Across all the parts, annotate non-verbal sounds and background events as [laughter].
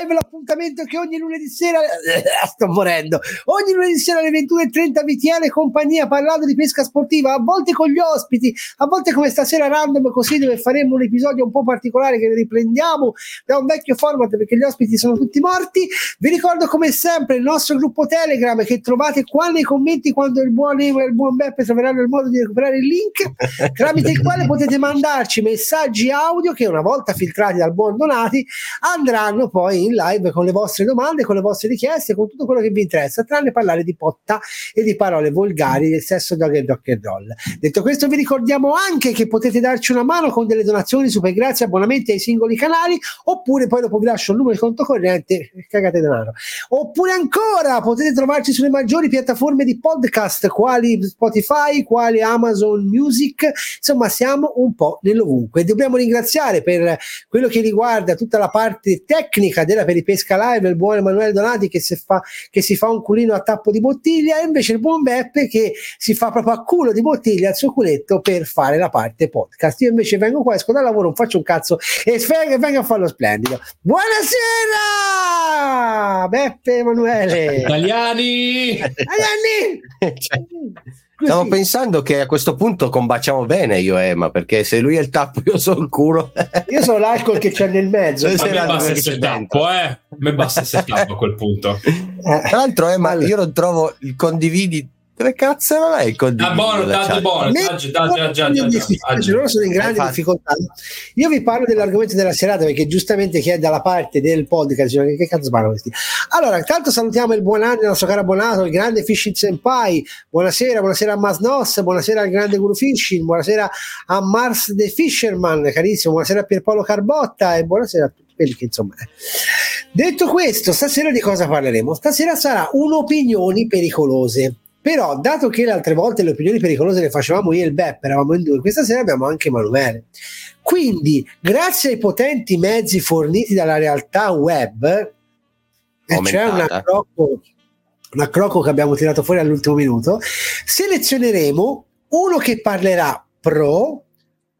Live, l'appuntamento che ogni lunedì sera, [laughs] sto morendo, ogni lunedì sera alle 21.30 vi tiene compagnia parlando di pesca sportiva, a volte con gli ospiti, a volte come stasera random così dove faremo un episodio un po' particolare che riprendiamo da un vecchio format perché gli ospiti sono tutti morti. Vi ricordo come sempre il nostro gruppo Telegram che trovate qua nei commenti quando il buon Emo e il buon Beppe troveranno il modo di recuperare il link [laughs] tramite il quale potete mandarci messaggi audio che una volta filtrati dal buon Donati andranno poi in live con le vostre domande, con le vostre richieste, con tutto quello che vi interessa, tranne parlare di potta e di parole volgari del sesso dog e doc e roll. Detto questo vi ricordiamo anche che potete darci una mano con delle donazioni super grazie, abbonamenti ai singoli canali oppure poi dopo vi lascio il numero di conto corrente cagate denaro. Oppure ancora potete trovarci sulle maggiori piattaforme di podcast quali Spotify, quali Amazon Music, insomma siamo un po' nell'ovunque. Dobbiamo ringraziare per quello che riguarda tutta la parte tecnica della peripesca live, il buon Emanuele Donati che si, fa, che si fa un culino a tappo di bottiglia e invece il buon Beppe che si fa proprio a culo di bottiglia al suo culetto per fare la parte podcast. Io invece vengo qua, esco dal lavoro, non faccio un cazzo e vengo a farlo splendido. Buonasera! Beppe Emanuele! Italiani! Italiani! Cioè, Stavo pensando che a questo punto combaciamo bene io e Emma, perché se lui è il tappo io sono il culo. [laughs] io sono l'alcol che c'è nel mezzo. A me basta essere tappo, eh. A me basta essere tappo a quel punto. Tra l'altro Emma, io non trovo il condividi dove cazzo non è il condiviso? Ah, buono, dagli buono, loro sono in grande difficoltà. Io vi parlo dell'argomento della serata perché giustamente chi è dalla parte del podcast dice che cazzo parlano questi. Allora, intanto salutiamo il buon anno, il nostro caro abbonato, il grande Fishing Senpai. Buonasera, buonasera a Masnos, buonasera al grande Guru Fishing, buonasera a Mars the Fisherman, carissimo, buonasera a Pierpaolo Carbotta e buonasera a tutti quelli che insomma. Detto questo, stasera di cosa parleremo? Stasera sarà un'opinioni pericolose. Però, dato che le altre volte le opinioni pericolose le facevamo io e il Beppe, eravamo in due, questa sera abbiamo anche Emanuele. Quindi, grazie ai potenti mezzi forniti dalla realtà web, c'è una croco, una croco che abbiamo tirato fuori all'ultimo minuto, selezioneremo uno che parlerà pro,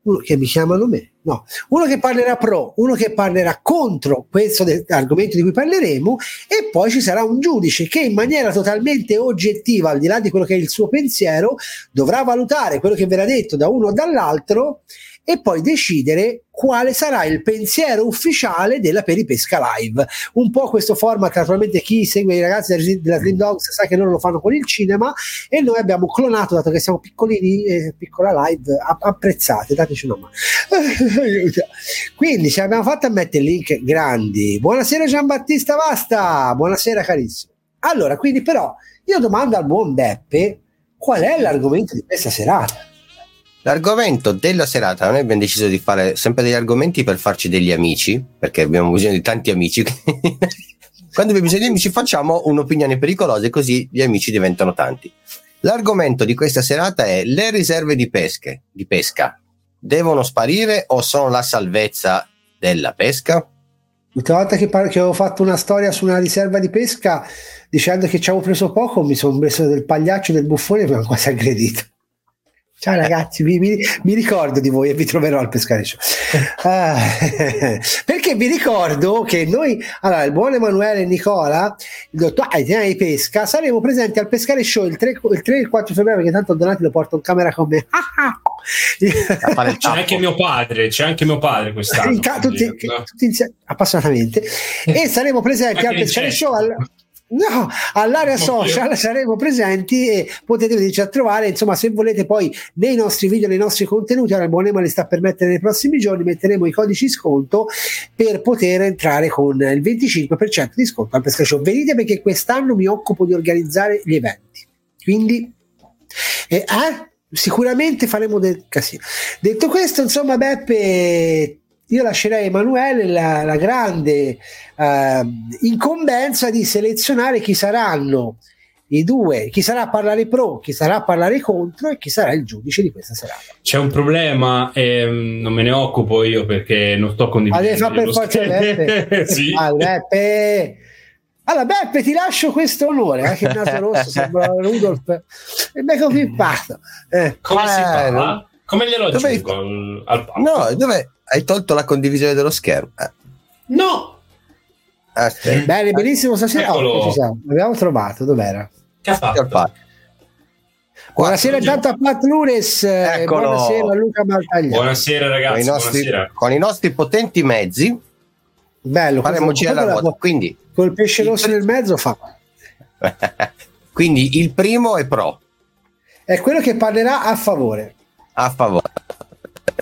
uno che mi chiamano me, no, uno che parlerà pro, uno che parlerà contro questo de- argomento di cui parleremo e poi ci sarà un giudice che in maniera totalmente oggettiva, al di là di quello che è il suo pensiero, dovrà valutare quello che verrà detto da uno o dall'altro e poi decidere quale sarà il pensiero ufficiale della Peripesca Live. Un po' questo format, naturalmente chi segue i ragazzi della Dream Dogs sa che loro lo fanno con il cinema e noi abbiamo clonato, dato che siamo piccolini, eh, piccola live, apprezzate, dateci una mano. [laughs] Quindi ce l'abbiamo fatta a mettere link grandi. Buonasera Giambattista Basta, buonasera carissimo. Allora, quindi però io domando al buon Beppe qual è l'argomento di questa serata. L'argomento della serata, noi abbiamo deciso di fare sempre degli argomenti per farci degli amici, perché abbiamo bisogno di tanti amici. [laughs] Quando abbiamo bisogno di amici facciamo un'opinione pericolosa e così gli amici diventano tanti. L'argomento di questa serata è le riserve di, pesche, di pesca. Devono sparire o sono la salvezza della pesca? L'ultima volta che, par- che, avevo fatto una storia su una riserva di pesca dicendo che ci avevo preso poco, mi sono preso del pagliaccio del buffone e mi hanno quasi aggredito. Ciao ragazzi, mi, mi, mi, ricordo di voi e vi troverò al pescare show. [laughs] Ah, [laughs] perché vi ricordo che noi, allora, il buon Emanuele e Nicola, il dottor Aitina di Pesca, saremo presenti al pescare show il 3, il 3 e il 4 febbraio, perché tanto Donati lo porto in camera con me. [laughs] c'è anche mio padre, c'è anche mio padre quest'anno. Tutti, tutti insieme, appassionatamente. e saremo presenti al pescare show al, No, all'area social saremo presenti e potete venirci a trovare. Insomma, se volete poi nei nostri video, nei nostri contenuti, ora il buon Ema li sta per mettere nei prossimi giorni, metteremo i codici sconto per poter entrare con il 25% di sconto al Show. Venite perché quest'anno mi occupo di organizzare gli eventi. Quindi, eh, eh, sicuramente faremo del casino. Detto questo, insomma, Beppe, io lascerei a Emanuele la, la grande uh, incombenza di selezionare chi saranno i due, chi sarà a parlare pro, chi sarà a parlare contro e chi sarà il giudice di questa serata. C'è un problema ehm, non me ne occupo io perché non sto condividendo. Fare per forza Beppe. [laughs] sì. ah, Beppe. Allora, Beppe, ti lascio questo onore. Anche il naso rosso sembra Rudolf. E becco pippato. Eh. Come eh, si fa? No? Come glielo aggiungo al, al No, dove hai tolto la condivisione dello schermo? Eh. No! Aspetta. Bene, benissimo. Stasera oh, L'abbiamo trovato. Dov'era? Che ha fatto? Buonasera intanto a Pat Lures Eccolo. buonasera a Luca Maltagliano. Buonasera ragazzi, con i, nostri, con i nostri potenti mezzi Bello, faremo girare la ruota. Quindi, col pesce rosso nel mezzo fa. [laughs] Quindi il primo è pro. È quello che parlerà a favore. A favore.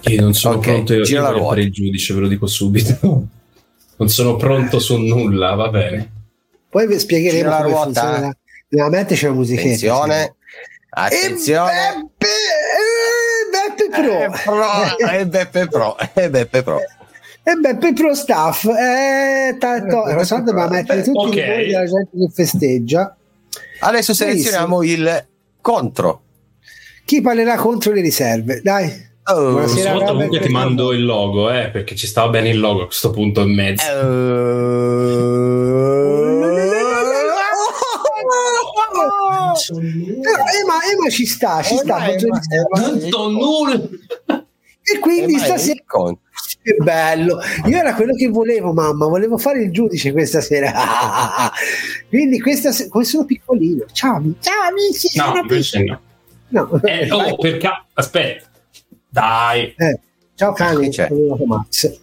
Io non sono okay, pronto io, per fare il giudice, ve lo dico subito. [laughs] non sono pronto su nulla, va bene. Poi vi spiegheremo la ruota. Veramente c'è una musichetta. Attenzione. Attenzione. E Beppe, [laughs] Pro. E Beppe Pro. E Beppe Pro. E Beppe Pro Staff. Eh, tanto, eh, so, dobbiamo mettere tutti okay. i della gente che festeggia. Adesso selezioniamo il contro. Chi parlerà contro le riserve? Dai. Oh, Buonasera, volta comunque ti mando il logo, eh, perché ci stava bene il logo a questo punto in mezzo. Però Ema, Ema ci sta, ci sta. E quindi stasera che bello io era quello che volevo mamma volevo fare il giudice questa sera [laughs] quindi questa se- come sono piccolino ciao, ciao amici no, invece no. No. Eh, oh, per ca- aspetta dai. Eh, ciao cani, Max.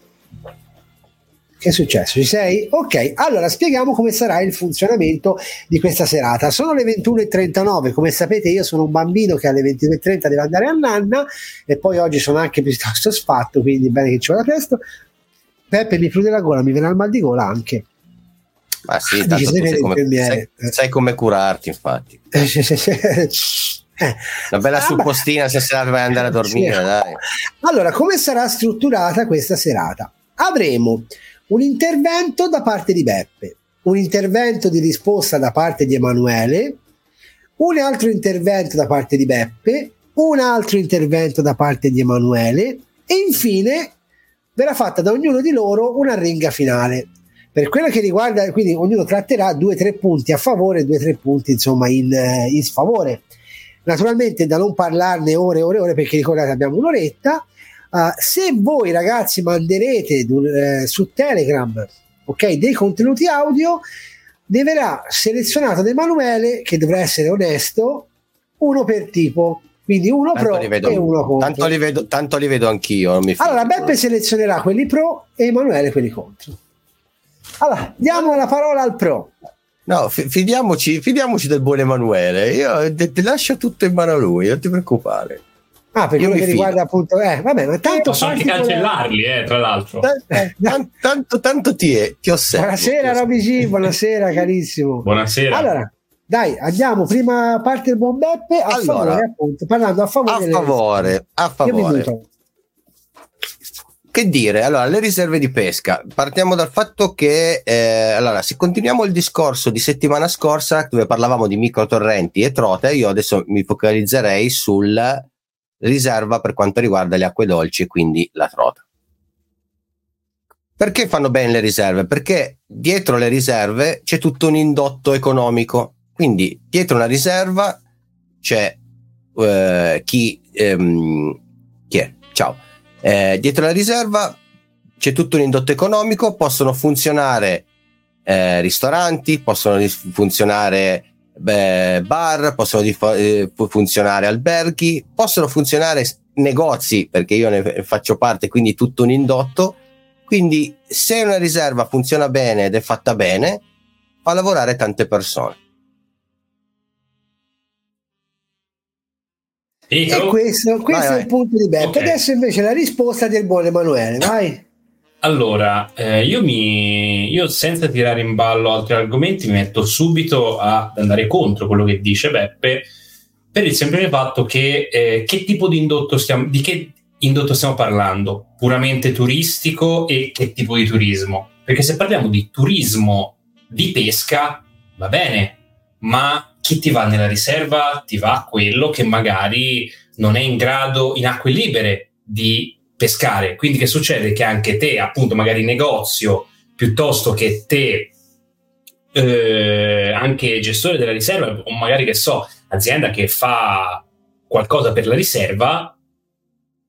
Che è successo? Ci sei? Ok, allora spieghiamo come sarà il funzionamento di questa serata. Sono le 21.39, come sapete io sono un bambino che alle 22.30 deve andare a nanna e poi oggi sono anche piuttosto sfatto, quindi bene che ci vada presto. Peppe mi prude la gola, mi viene il mal di gola anche. Ma sì, tanto sai come, sai, sai come curarti infatti. Eh. Una bella ah, suppostina se se vai andare a dormire. Sì. Dai. Allora, come sarà strutturata questa serata? Avremo un intervento da parte di Beppe, un intervento di risposta da parte di Emanuele, un altro intervento da parte di Beppe, un altro intervento da parte di Emanuele e infine verrà fatta da ognuno di loro una ringa finale. Per quello che riguarda, quindi ognuno tratterà due o tre punti a favore e due o tre punti insomma in, eh, in sfavore naturalmente da non parlarne ore e ore e ore perché ricordate abbiamo un'oretta. Uh, se voi ragazzi manderete uh, su telegram ok dei contenuti audio ne verrà selezionato da Emanuele che dovrà essere onesto uno per tipo. Quindi uno tanto pro vedo, e uno contro. tanto li vedo, tanto li vedo anch'io allora Beppe selezionerà quelli pro e Emanuele quelli contro. Allora diamo la parola al pro No, fidiamoci, fidiamoci del buon Emanuele. Io te, te, lascio tutto in mano a lui, non ti preoccupare. Ah, per quello che riguarda appunto, eh, vabbè, ma tanto posso anche cancellarli, eh, tra l'altro. Eh, tanto, tanto, tanto ti, è, ti osservo. Buonasera, Roby G, buonasera, carissimo. Buonasera. Allora, dai, andiamo. Prima parte il buon Beppe a allora, favore, appunto, parlando a favore. A favore, a favore che dire? Allora, le riserve di pesca. Partiamo dal fatto che, eh, allora, se continuiamo il discorso di settimana scorsa, dove parlavamo di microtorrenti e trote, io adesso mi focalizzerei sulla riserva per quanto riguarda le acque dolci e quindi la trota. Perché fanno bene le riserve? Perché dietro le riserve c'è tutto un indotto economico. Quindi dietro una riserva c'è eh, chi, ehm, chi è? Ciao eh, dietro la riserva c'è tutto un indotto economico, possono funzionare eh, ristoranti, possono funzionare beh, bar, possono dif- eh, funzionare alberghi, possono funzionare negozi, perché io ne faccio parte, quindi tutto un indotto. Quindi se una riserva funziona bene ed è fatta bene, fa lavorare tante persone. E questo, questo vai, è il punto di Beppe. Okay. Adesso invece la risposta del buon Emanuele, vai. Allora, eh, io, mi, io senza tirare in ballo altri argomenti mi metto subito ad andare contro quello che dice Beppe per il semplice fatto che eh, che tipo di indotto stiamo, di che indotto stiamo parlando? Puramente turistico e che tipo di turismo? Perché se parliamo di turismo di pesca, va bene, ma chi ti va nella riserva ti va quello che magari non è in grado in acque libere di pescare. Quindi che succede? Che anche te, appunto, magari negozio, piuttosto che te, eh, anche gestore della riserva, o magari che so, azienda che fa qualcosa per la riserva,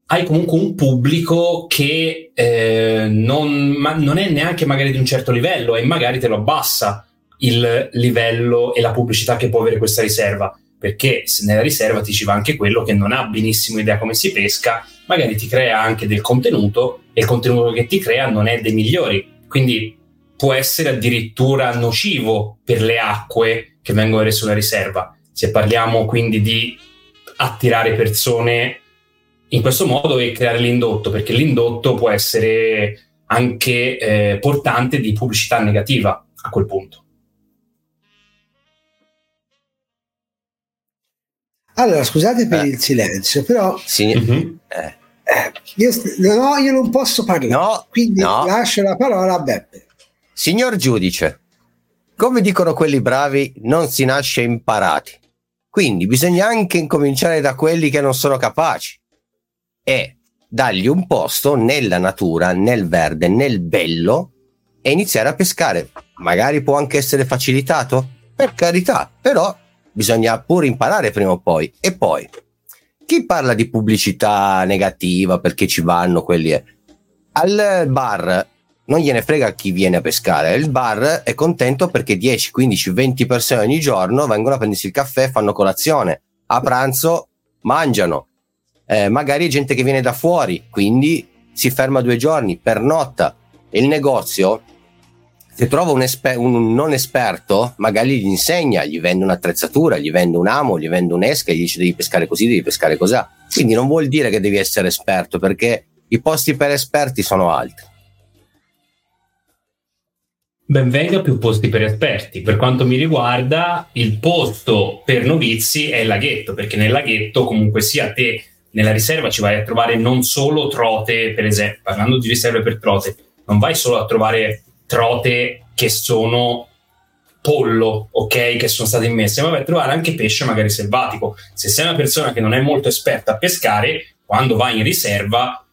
hai comunque un pubblico che eh, non, non, è neanche magari di un certo livello e magari te lo abbassa il livello e la pubblicità che può avere questa riserva perché nella riserva ti ci va anche quello che non ha benissimo idea come si pesca, magari ti crea anche del contenuto e il contenuto che ti crea non è dei migliori, quindi può essere addirittura nocivo per le acque che vengono rese sulla riserva. Se parliamo quindi di attirare persone in questo modo e creare l'indotto, perché l'indotto può essere anche eh, portante di pubblicità negativa a quel punto. Allora, scusate per eh. il silenzio, però sì. mm-hmm. eh. Eh, io, no, io non posso parlare, no, quindi no. lascio la parola a Beppe. Signor giudice, come dicono quelli bravi, non si nasce imparati. Quindi bisogna anche incominciare da quelli che non sono capaci e dargli un posto nella natura, nel verde, nel bello e iniziare a pescare. Magari può anche essere facilitato, per carità, però bisogna pure imparare prima o poi. E poi, chi parla di pubblicità negativa perché ci vanno quelli... È... Al bar non gliene frega chi viene a pescare, il bar è contento perché 10, 15, 20 persone ogni giorno vengono a prendersi il caffè, fanno colazione, a pranzo mangiano, eh, magari gente che viene da fuori, quindi si ferma due giorni, pernotta. Il negozio se trova un, esper- un, non esperto, magari gli insegna, gli vende un'attrezzatura, gli vende un amo, gli vende un'esca e gli dice devi pescare così, devi pescare così. Quindi non vuol dire che devi essere esperto perché i posti per esperti sono altri. Benvenga più posti per esperti. Per quanto mi riguarda, il posto per novizi è il laghetto, perché nel laghetto comunque sia te nella riserva ci vai a trovare non solo trote, per esempio, parlando di riserve per trote, non vai solo a trovare trote che sono pollo, ok, che sono state immesse, ma a trovare anche pesce magari selvatico. Se sei una persona che non è molto esperta a pescare, quando vai in riserva,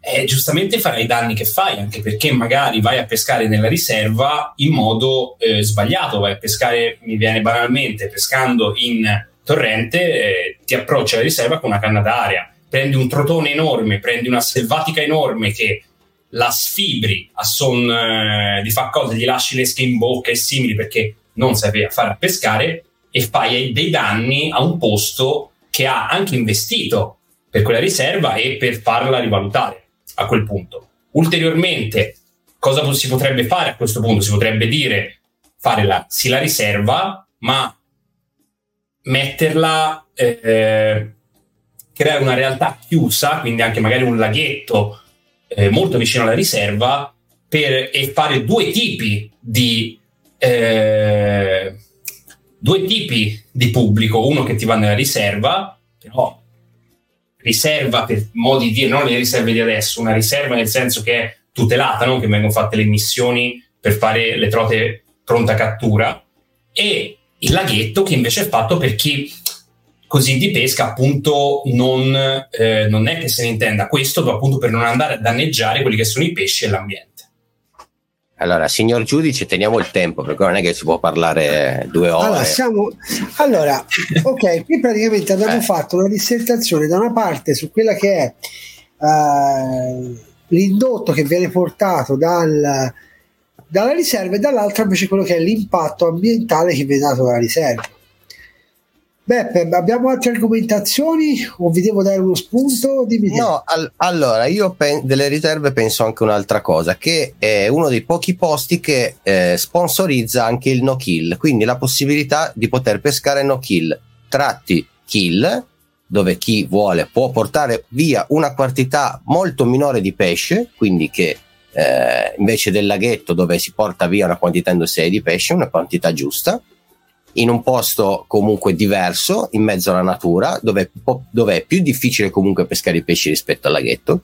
eh, giustamente farai i danni che fai, anche perché magari vai a pescare nella riserva in modo eh, sbagliato, vai a pescare, mi viene banalmente, pescando in torrente, eh, ti approcci alla riserva con una canna d'aria, prendi un trotone enorme, prendi una selvatica enorme che la sfibri a son eh, di fare cose, gli lasci le in bocca e simili perché non sai fare a pescare e fai dei danni a un posto che ha anche investito per quella riserva e per farla rivalutare a quel punto. Ulteriormente, cosa si potrebbe fare a questo punto? Si potrebbe dire fare la, sì la riserva, ma metterla, eh, creare una realtà chiusa, quindi anche magari un laghetto eh, molto vicino alla riserva per, e fare due tipi di eh, due tipi di pubblico, uno che ti va nella riserva, però riserva per modi di dire, non le riserve di adesso, una riserva nel senso che è tutelata, no? che vengono fatte le missioni per fare le trote pronta cattura, e il laghetto che invece è fatto per chi così di pesca appunto non, eh, non è che se ne intenda questo appunto per non andare a danneggiare quelli che sono i pesci e l'ambiente. Allora, signor giudice, teniamo il tempo perché non è che si può parlare due ore. Allora, siamo... allora ok, qui praticamente abbiamo eh. fatto una dissertazione da una parte su quella che è uh, l'indotto che viene portato dal, dalla riserva e dall'altra invece quello che è l'impatto ambientale che viene dato dalla riserva. Beppe, abbiamo altre argomentazioni o vi devo dare uno spunto? Dimmi no, al- allora io pen- delle riserve penso anche un'altra cosa, che è uno dei pochi posti che eh, sponsorizza anche il no kill, quindi la possibilità di poter pescare no kill, tratti kill, dove chi vuole può portare via una quantità molto minore di pesce, quindi che eh, invece del laghetto dove si porta via una quantità industriale di pesce, una quantità giusta in un posto comunque diverso, in mezzo alla natura, dove, dove è più difficile comunque pescare i pesci rispetto al laghetto.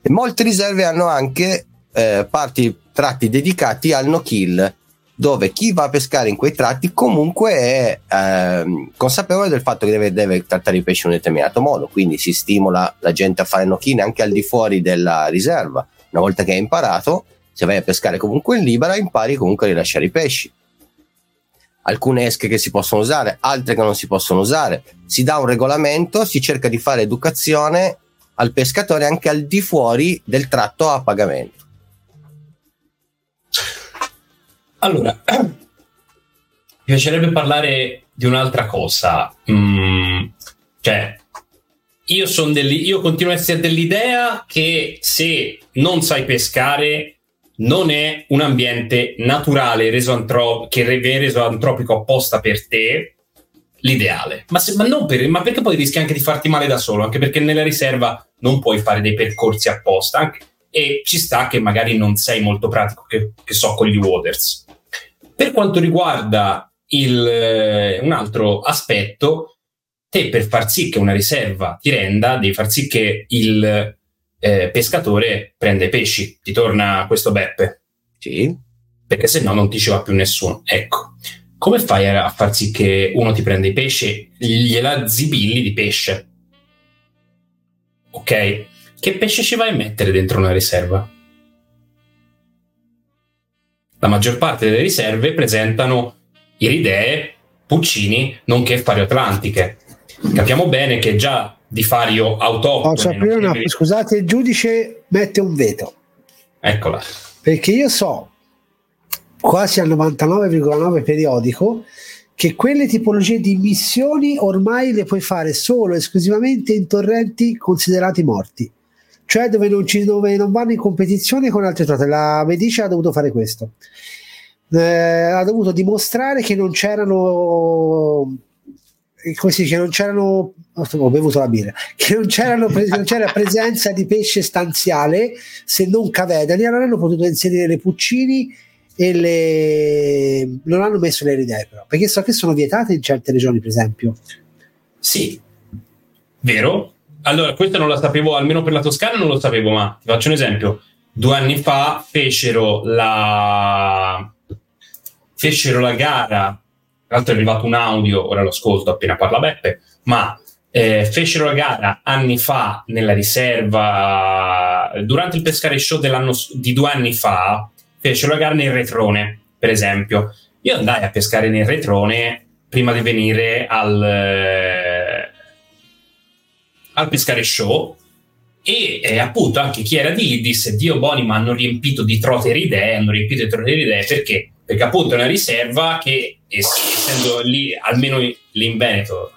E molte riserve hanno anche eh, parti, tratti dedicati al no kill, dove chi va a pescare in quei tratti comunque è eh, consapevole del fatto che deve, deve, trattare i pesci in un determinato modo, quindi si stimola la gente a fare nocchine anche al di fuori della riserva. Una volta che hai imparato, se vai a pescare comunque in libera, impari comunque a rilasciare i pesci. Alcune esche che si possono usare, altre che non si possono usare. Si dà un regolamento, si cerca di fare educazione al pescatore anche al di fuori del tratto a pagamento. Allora, [clears throat] mi piacerebbe parlare di un'altra cosa. Mm, cioè, io, io continuo a essere dell'idea che se non sai pescare non è un ambiente naturale reso antrop- che è reso antropico apposta per te l'ideale. Ma, se, ma, per, ma, perché poi rischi anche di farti male da solo? Anche perché nella riserva non puoi fare dei percorsi apposta. Anche, e ci sta che magari non sei molto pratico, che, che so, con gli waters. Per quanto riguarda il, eh, un altro aspetto, te per far sì che una riserva ti renda, devi far sì che il eh, pescatore prenda i pesci. Ti torna questo beppe? Sì. Perché se no non ti ci va più nessuno. Ecco, come fai a far sì che uno ti prenda i pesci? Gliela zibilli di pesce. Ok? Che pesce ci vai a mettere dentro una riserva? La maggior parte delle riserve presentano iridee, puccini, nonché fario atlantiche. Capiamo bene che già di fario autoctone... Posso una... Scusate, il giudice mette un veto. Eccola. Perché io so, quasi al 99,9 periodico, che quelle tipologie di missioni ormai le puoi fare solo esclusivamente in torrenti considerati morti cioè dove non, ci, dove non vanno in competizione con altre trote. La Medici ha dovuto fare questo. Eh, ha dovuto dimostrare che non c'erano come si dice, non c'erano ho bevuto la birra che non, non c'era presenza di pesce stanziale se non cavedani allora hanno potuto inserire le puccini e le non hanno messo le ridee però perché so che sono vietate in certe regioni per esempio. Sì. Vero? Allora, questo non lo sapevo, almeno per la Toscana non lo sapevo, ma ti faccio un esempio. Due anni fa fecero la, fecero la gara, tra l'altro è arrivato un audio, ora lo ascolto appena parla Beppe, ma eh, fecero la gara anni fa nella riserva, durante il pescare show di due anni fa, fecero la gara nel retrone, per esempio. Io andai a pescare nel retrone prima di venire al al pescare show e eh, appunto anche chi era di lì disse Dio Boni ma hanno riempito di trote idee hanno riempito di trote idee perché? Perché appunto è una riserva che essendo lì almeno lì in Veneto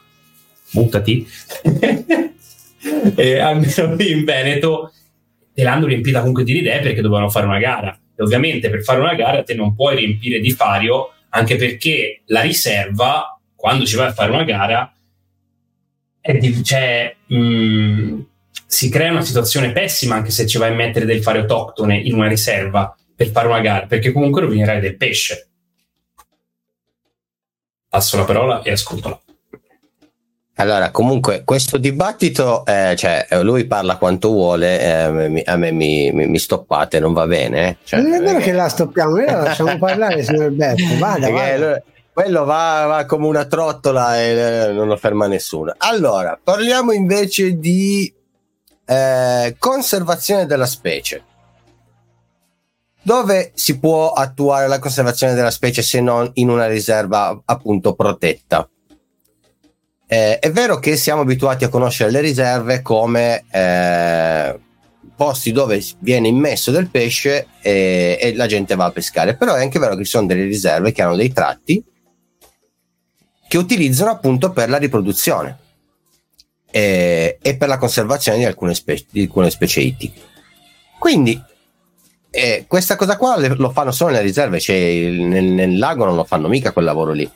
buttati [laughs] e almeno lì in Veneto te l'hanno riempita comunque di idee perché dovevano fare una gara. E ovviamente per fare una gara te non puoi riempire di fario anche perché la riserva quando ci vai a fare una gara di, cioè, mh, mm, si crea una situazione pessima anche se ci vai a mettere del fare autoctone in una riserva per fare una gara, perché comunque rovinerai del pesce. Passo la parola e ascoltala. Allora, comunque, questo dibattito, eh, cioè, lui parla quanto vuole, eh, mi, a me mi, mi, mi, stoppate, non va bene. Eh? Cioè, non è vero che la stoppiamo, noi la lasciamo [laughs] parlare, signor Alberto. Vada, vada quello va, va, come una trottola e eh, non lo ferma nessuno. Allora, parliamo invece di eh, conservazione della specie. Dove si può attuare la conservazione della specie se non in una riserva appunto protetta? Eh, è vero che siamo abituati a conoscere le riserve come eh, posti dove viene immesso del pesce e, e, la gente va a pescare, però è anche vero che ci sono delle riserve che hanno dei tratti che utilizzano appunto per la riproduzione e, e per la conservazione di alcune, di alcune specie ittiche. Quindi eh, questa cosa qua lo fanno solo nelle riserve, cioè nel, nel, lago non lo fanno mica quel lavoro lì.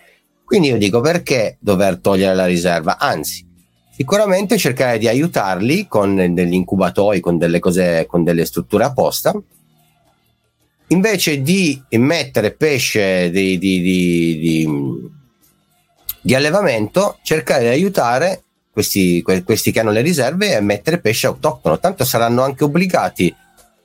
Quindi io dico perché dover togliere la riserva? Anzi, sicuramente cercare di aiutarli con degli incubatori, con delle cose, con delle strutture apposta, invece di mettere pesce di, di, di, di allevamento, cercare di aiutare questi, questi, che hanno le riserve a mettere pesce autoctono. Tanto saranno anche obbligati,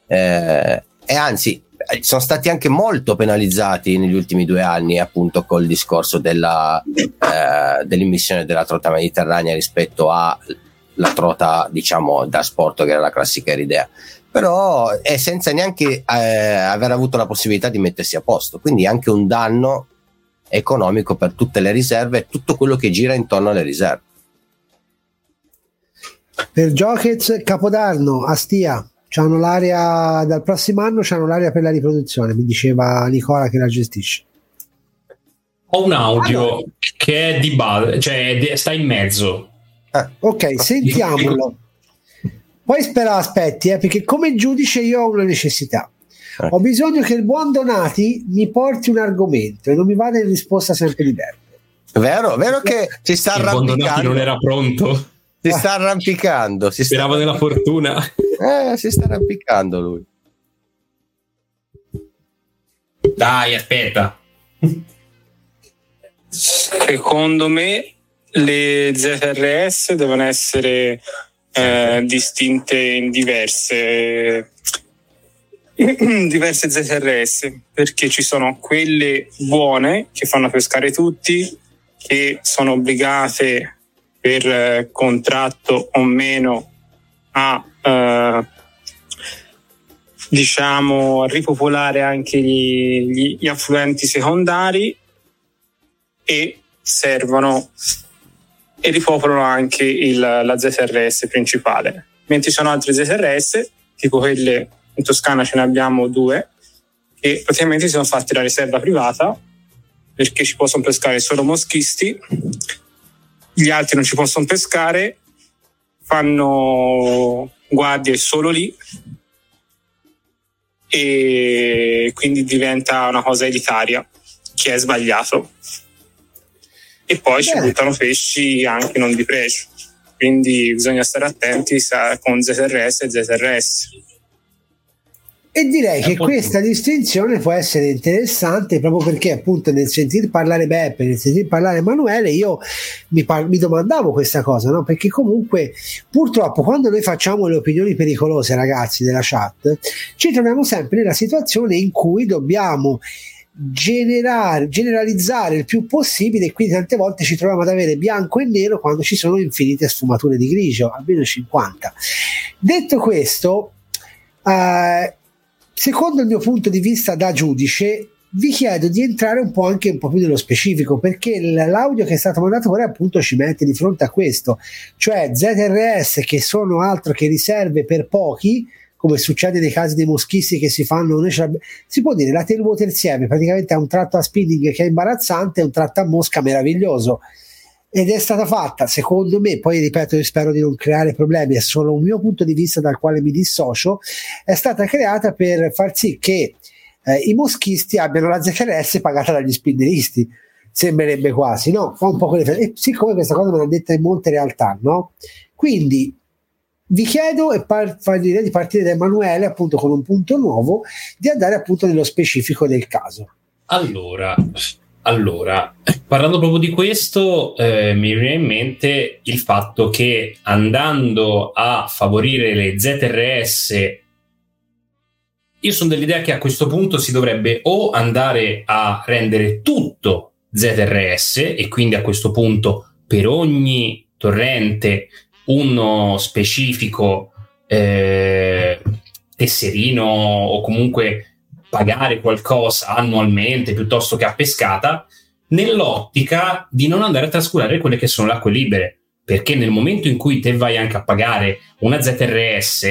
eh, e anzi, eh, sono stati anche molto penalizzati negli ultimi due anni appunto col discorso della, eh, dell'immissione della trota mediterranea rispetto alla trota diciamo da sport che era la classica idea però è senza neanche eh, aver avuto la possibilità di mettersi a posto. Quindi anche un danno economico per tutte le riserve e tutto quello che gira intorno alle riserve. Per Jokic Capodanno a Stia C'hanno l'area dal prossimo anno c'hanno l'area per la riproduzione, mi diceva Nicola che la gestisce. Ho un audio allora. che è di base, cioè sta in mezzo. Ah, ok, sentiamolo. Poi spera aspetti, eh, perché come giudice io ho una necessità. Eh. Ho bisogno che il buon Donati mi porti un argomento e non mi vada in risposta sempre diversa. Vero, vero che ci sta arrampicando. Il buon Donati non era pronto. Si sta arrampicando. Si Speravo sta... nella fortuna. Eh, si sta arrampicando lui. Dai, aspetta. Secondo me le ZRS devono essere eh, distinte in diverse [clears throat] diverse ZRS perché ci sono quelle buone che fanno pescare tutti che sono obbligate per eh, contratto o meno a eh, diciamo ripopolare anche gli, gli, gli, affluenti secondari e servono e ripopolano anche il, la ZRS principale. Mentre ci sono altre ZRS tipo quelle in Toscana ce ne abbiamo due che praticamente sono fatte la riserva privata perché ci possono pescare solo moschisti gli altri non ci possono pescare, fanno guardie solo lì e quindi diventa una cosa elitaria che è sbagliato. E poi Beh. ci buttano pesci anche non di pregio, quindi bisogna stare attenti con ZRS e ZRS. E direi che questa distinzione può essere interessante proprio perché appunto nel sentir parlare Beppe, nel sentir parlare Emanuele, io mi, par- mi domandavo questa cosa, no? perché comunque purtroppo quando noi facciamo le opinioni pericolose ragazzi della chat, ci troviamo sempre nella situazione in cui dobbiamo generare, generalizzare il più possibile e quindi tante volte ci troviamo ad avere bianco e nero quando ci sono infinite sfumature di grigio, almeno 50. Detto questo, eh, secondo il mio punto di vista da giudice, vi chiedo di entrare un po' anche un po' più nello specifico perché l'audio che è stato mandato ora appunto ci mette di fronte a questo, cioè ZRS che sono altro che riserve per pochi, come succede nei casi dei moschisti che si fanno, si può dire la tailwater insieme, praticamente ha un tratto a spinning che è imbarazzante e un tratto a mosca meraviglioso ed è stata fatta, secondo me, poi ripeto, io spero di non creare problemi, è solo un mio punto di vista dal quale mi dissocio, è stata creata per far sì che eh, i moschisti abbiano la ZRS pagata dagli spinneristi, sembrerebbe quasi, no? Fa un po' quelle... E siccome questa cosa me l'ha detta in molte realtà, no? Quindi vi chiedo e par- di partire da Emanuele appunto con un punto nuovo di andare appunto nello specifico del caso. Allora, allora, parlando proprio di questo, eh, mi viene in mente il fatto che andando a favorire le ZRS, io sono dell'idea che a questo punto si dovrebbe o andare a rendere tutto ZRS e quindi a questo punto per ogni torrente uno specifico eh, tesserino o comunque pagare qualcosa annualmente piuttosto che a pescata, nell'ottica di non andare a trascurare quelle che sono le acque libere. Perché nel momento in cui te vai anche a pagare una ZRS,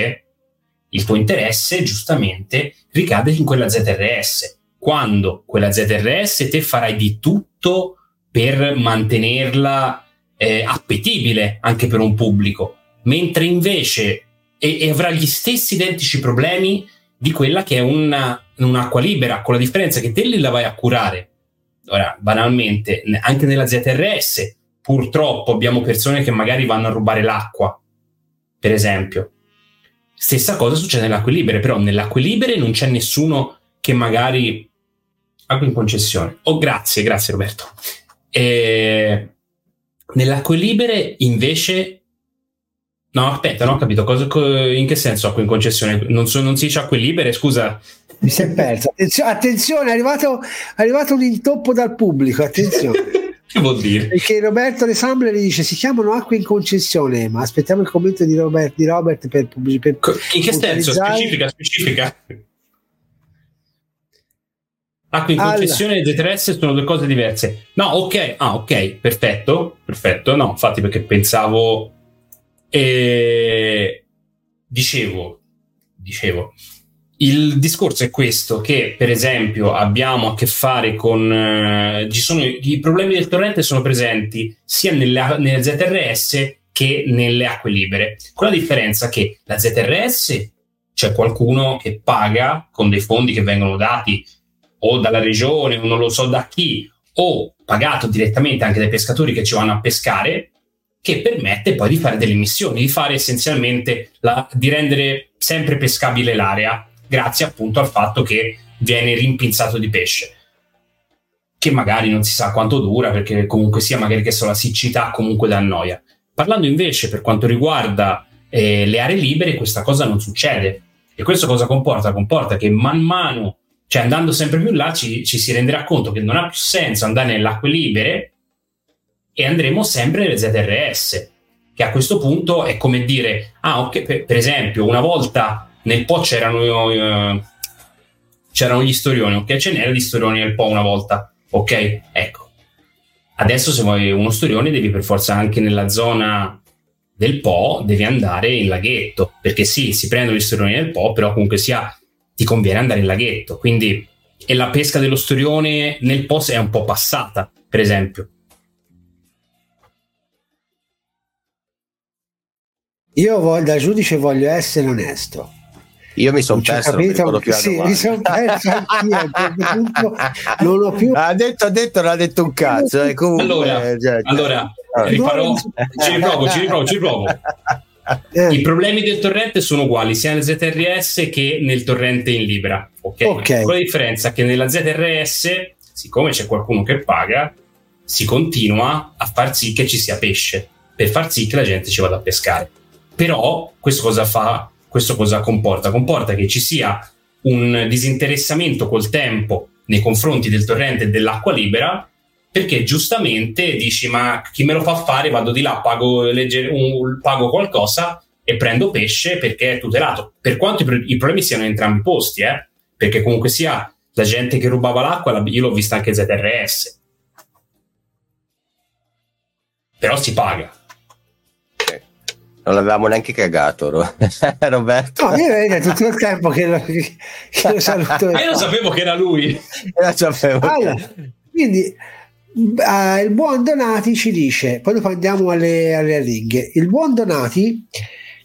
il tuo interesse giustamente ricade in quella ZRS. Quando quella ZRS te farai di tutto per mantenerla eh, appetibile anche per un pubblico, mentre invece e, e avrà gli stessi identici problemi di quella che è una, un'acqua libera, con la differenza che te lì la vai a curare. Ora, banalmente, anche nella ZRS, purtroppo abbiamo persone che magari vanno a rubare l'acqua, per esempio. Stessa cosa succede nelle acque libere, però nelle acque libere non c'è nessuno che magari acqua in concessione. Oh, grazie, grazie Roberto. E... Nelle acque libere invece No, aspetta, non ho capito cosa, in che senso acque in concessione. Non, so, non si dice acque libere, scusa. Mi si è perso. Attenzione, è, arrivato, è arrivato un intoppo dal pubblico. Attenzione. [laughs] che vuol dire? Perché Roberto De Sambler dice si chiamano acque in concessione, ma aspettiamo il commento di Robert, di Robert per, per In che senso? Specifica, specifica. Acque in concessione e ZRS sono due cose diverse. No, ok, ah, ok, perfetto, perfetto. No, infatti perché pensavo e dicevo, dicevo, il discorso è questo, che per esempio abbiamo a che fare con... Eh, sono, I problemi del torrente sono presenti sia nelle, nelle ZRS che nelle acque libere, con la differenza che la ZRS c'è qualcuno che paga con dei fondi che vengono dati o dalla regione o non lo so da chi, o pagato direttamente anche dai pescatori che ci vanno a pescare, che permette poi di fare delle missioni, di fare essenzialmente la, di rendere sempre pescabile l'area, grazie appunto al fatto che viene rimpinzato di pesce che magari non si sa quanto dura perché comunque sia magari che so la siccità comunque da annoia. Parlando invece per quanto riguarda eh, le aree libere questa cosa non succede e questo cosa comporta? Comporta che man mano, cioè andando sempre più là ci, ci si renderà conto che non ha più senso andare nelle acque libere e andremo sempre nelle ZRS, che a questo punto è come dire, ah ok, per, per esempio, una volta nel Po c'erano, uh, c'erano gli storioni, ok, ce n'era gli storioni nel Po una volta, ok, ecco. Adesso se vuoi uno storione devi per forza anche nella zona del Po, devi andare in laghetto, perché sì, si prendono gli storioni nel Po, però comunque sia ti conviene andare in laghetto, quindi e la pesca dello storione nel Po è un po' passata, per esempio. Io voglio, da giudice voglio essere onesto. Io mi sono perso, capito, sì, mi sono perso anch'io. non ho più. Ha detto, ha detto, non ha detto un cazzo. Eh, comunque, allora, eh, cioè, allora riparò, ci riprovo, ci riprovo, ci riprovo. Eh. I problemi del torrente sono uguali sia nel ZRS che nel torrente in Libra. Okay? okay. Con la differenza che nella ZRS, siccome c'è qualcuno che paga, si continua a far sì che ci sia pesce per far sì che la gente ci vada a pescare. Però questo cosa fa? Questo cosa comporta? Comporta che ci sia un disinteressamento col tempo nei confronti del torrente e dell'acqua libera perché giustamente dici ma chi me lo fa fare vado di là pago, legger- un, pago qualcosa e prendo pesce perché è tutelato per quanto i, i problemi siano entrambi posti eh? perché comunque sia la gente che rubava l'acqua io l'ho vista anche ZRS però si paga non l'avevamo neanche cagato, [laughs] Roberto. No, io vedo tutto il tempo che lo, che lo saluto. io non sapevo che era lui. [laughs] Allora, quindi uh, il buon Donati ci dice, poi dopo andiamo alle, alle ringhe, il buon Donati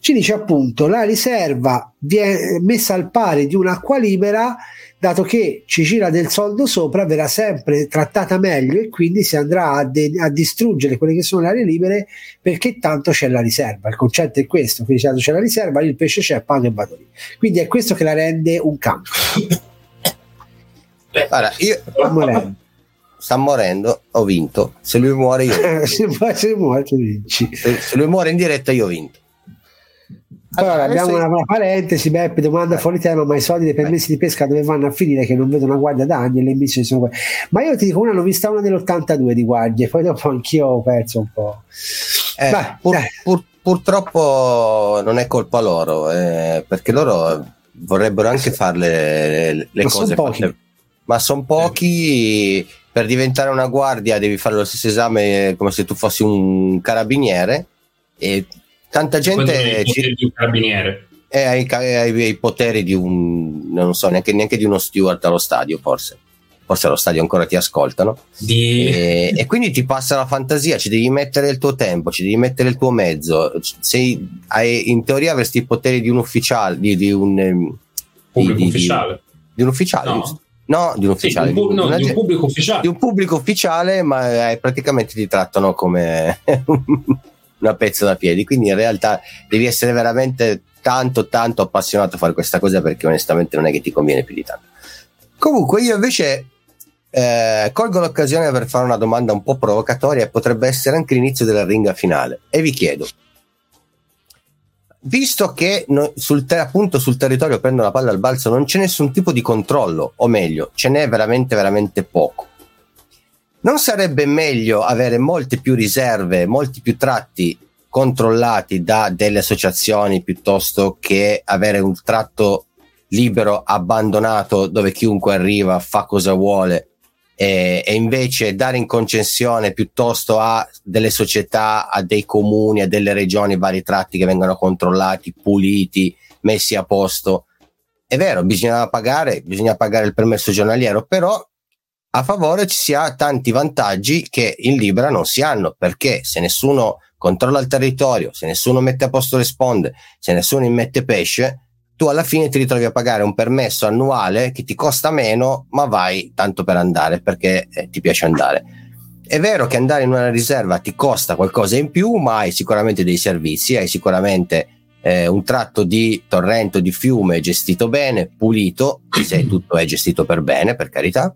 ci dice appunto la riserva viene messa al pari di un'acqua libera dato che ci gira del soldo sopra, verrà sempre trattata meglio e quindi si andrà a, de- a distruggere quelle che sono le aree libere perché tanto c'è la riserva. Il concetto è questo: quindi tanto c'è la riserva, lì il pesce c'è, paga e vado lì. Quindi è questo che la rende un campo. Allora, io sta morendo, ho vinto. Se lui muore, io. [laughs] se, se, muore, tu vinci. Se, se lui muore in diretta, io ho vinto. Allora, abbiamo una, una, parentesi, Beppe domanda fuori tema, ma i soldi dei permessi di pesca dove vanno a finire? Che non vedo una guardia da anni e le emissioni sono quelle. Ma io ti dico, una l'ho vista una dell'82 di guardie, poi dopo anch'io ho perso un po'. Eh, Vai, pur, pur, purtroppo non è colpa loro, eh, perché loro vorrebbero anche fare le, le cose fatte, ma sono pochi. Per diventare una guardia devi fare lo stesso esame come se tu fossi un carabiniere e tanta gente ci... di un carabiniere è ai, ai, ai, poteri di un non so neanche, neanche, di uno steward allo stadio forse forse allo stadio ancora ti ascoltano di... e, e, quindi ti passa la fantasia ci devi mettere il tuo tempo ci devi mettere il tuo mezzo sei, hai, in teoria avresti i poteri di un ufficiale di, di un ehm, pubblico di, ufficiale di, di un ufficiale no. No, di un ufficiale. Sì, di, un, no, di un pubblico ufficiale. Di un pubblico ufficiale, ma eh, praticamente ti trattano come [laughs] una pezza da piedi. Quindi in realtà devi essere veramente tanto, tanto appassionato a fare questa cosa perché onestamente non è che ti conviene più di tanto. Comunque, io invece eh, colgo l'occasione per fare una domanda un po' provocatoria e potrebbe essere anche l'inizio della ringa finale. E vi chiedo: visto che no, sul te- appunto sul territorio prendo la palla al balzo non c'è nessun tipo di controllo, o meglio, ce n'è veramente veramente poco. Non sarebbe meglio avere molte più riserve, molti più tratti controllati da delle associazioni piuttosto che avere un tratto libero abbandonato dove chiunque arriva fa cosa vuole e, e, invece dare in concessione piuttosto a delle società, a dei comuni, a delle regioni vari tratti che vengono controllati, puliti, messi a posto. È vero, bisogna pagare, bisogna pagare il permesso giornaliero, però a favore ci si ha tanti vantaggi che in Libera non si hanno, perché se nessuno controlla il territorio, se nessuno mette a posto le sponde, se nessuno immette pesce, tu alla fine ti ritrovi a pagare un permesso annuale che ti costa meno, ma vai tanto per andare perché eh, ti piace andare. È vero che andare in una riserva ti costa qualcosa in più, ma hai sicuramente dei servizi, hai sicuramente eh, un tratto di torrento, di fiume gestito bene, pulito, se [clears throat] tutto è gestito per bene, per carità,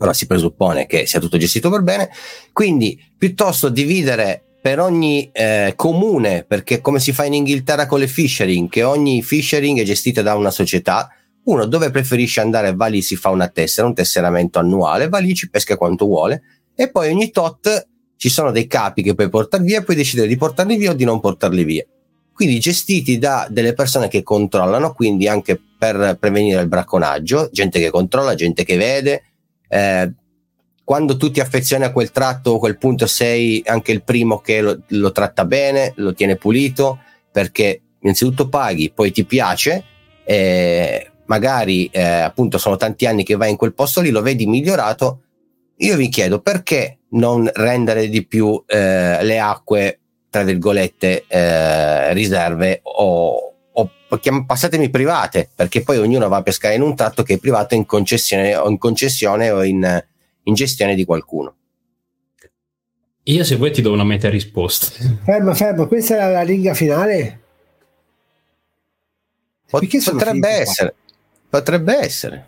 però si presuppone che sia tutto gestito per bene. Quindi piuttosto dividere per ogni eh, comune, perché come si fa in Inghilterra con le fishering, che ogni fishering è gestita da una società, uno dove preferisce andare va lì si fa una tessera, un tesseramento annuale, va lì ci pesca quanto vuole e poi ogni tot ci sono dei capi che puoi portare via e puoi decidere di portarli via o di non portarli via. Quindi gestiti da delle persone che controllano, quindi anche per prevenire il bracconaggio, gente che controlla, gente che vede, eh, quando tu ti affezioni a quel tratto o quel punto sei anche il primo che lo, lo tratta bene, lo tiene pulito, perché innanzitutto paghi, poi ti piace, eh, magari eh, appunto sono tanti anni che vai in quel posto lì, lo vedi migliorato, io vi chiedo perché non rendere di più eh, le acque, tra virgolette, eh, riserve o, o passatemi private, perché poi ognuno va a pescare in un tratto che è privato in concessione o in, concessione o in, in gestione di qualcuno. Io se vuoi ti do una meta risposta. Fermo, fermo, questa era la riga finale? Pot- potrebbe essere. Potrebbe essere.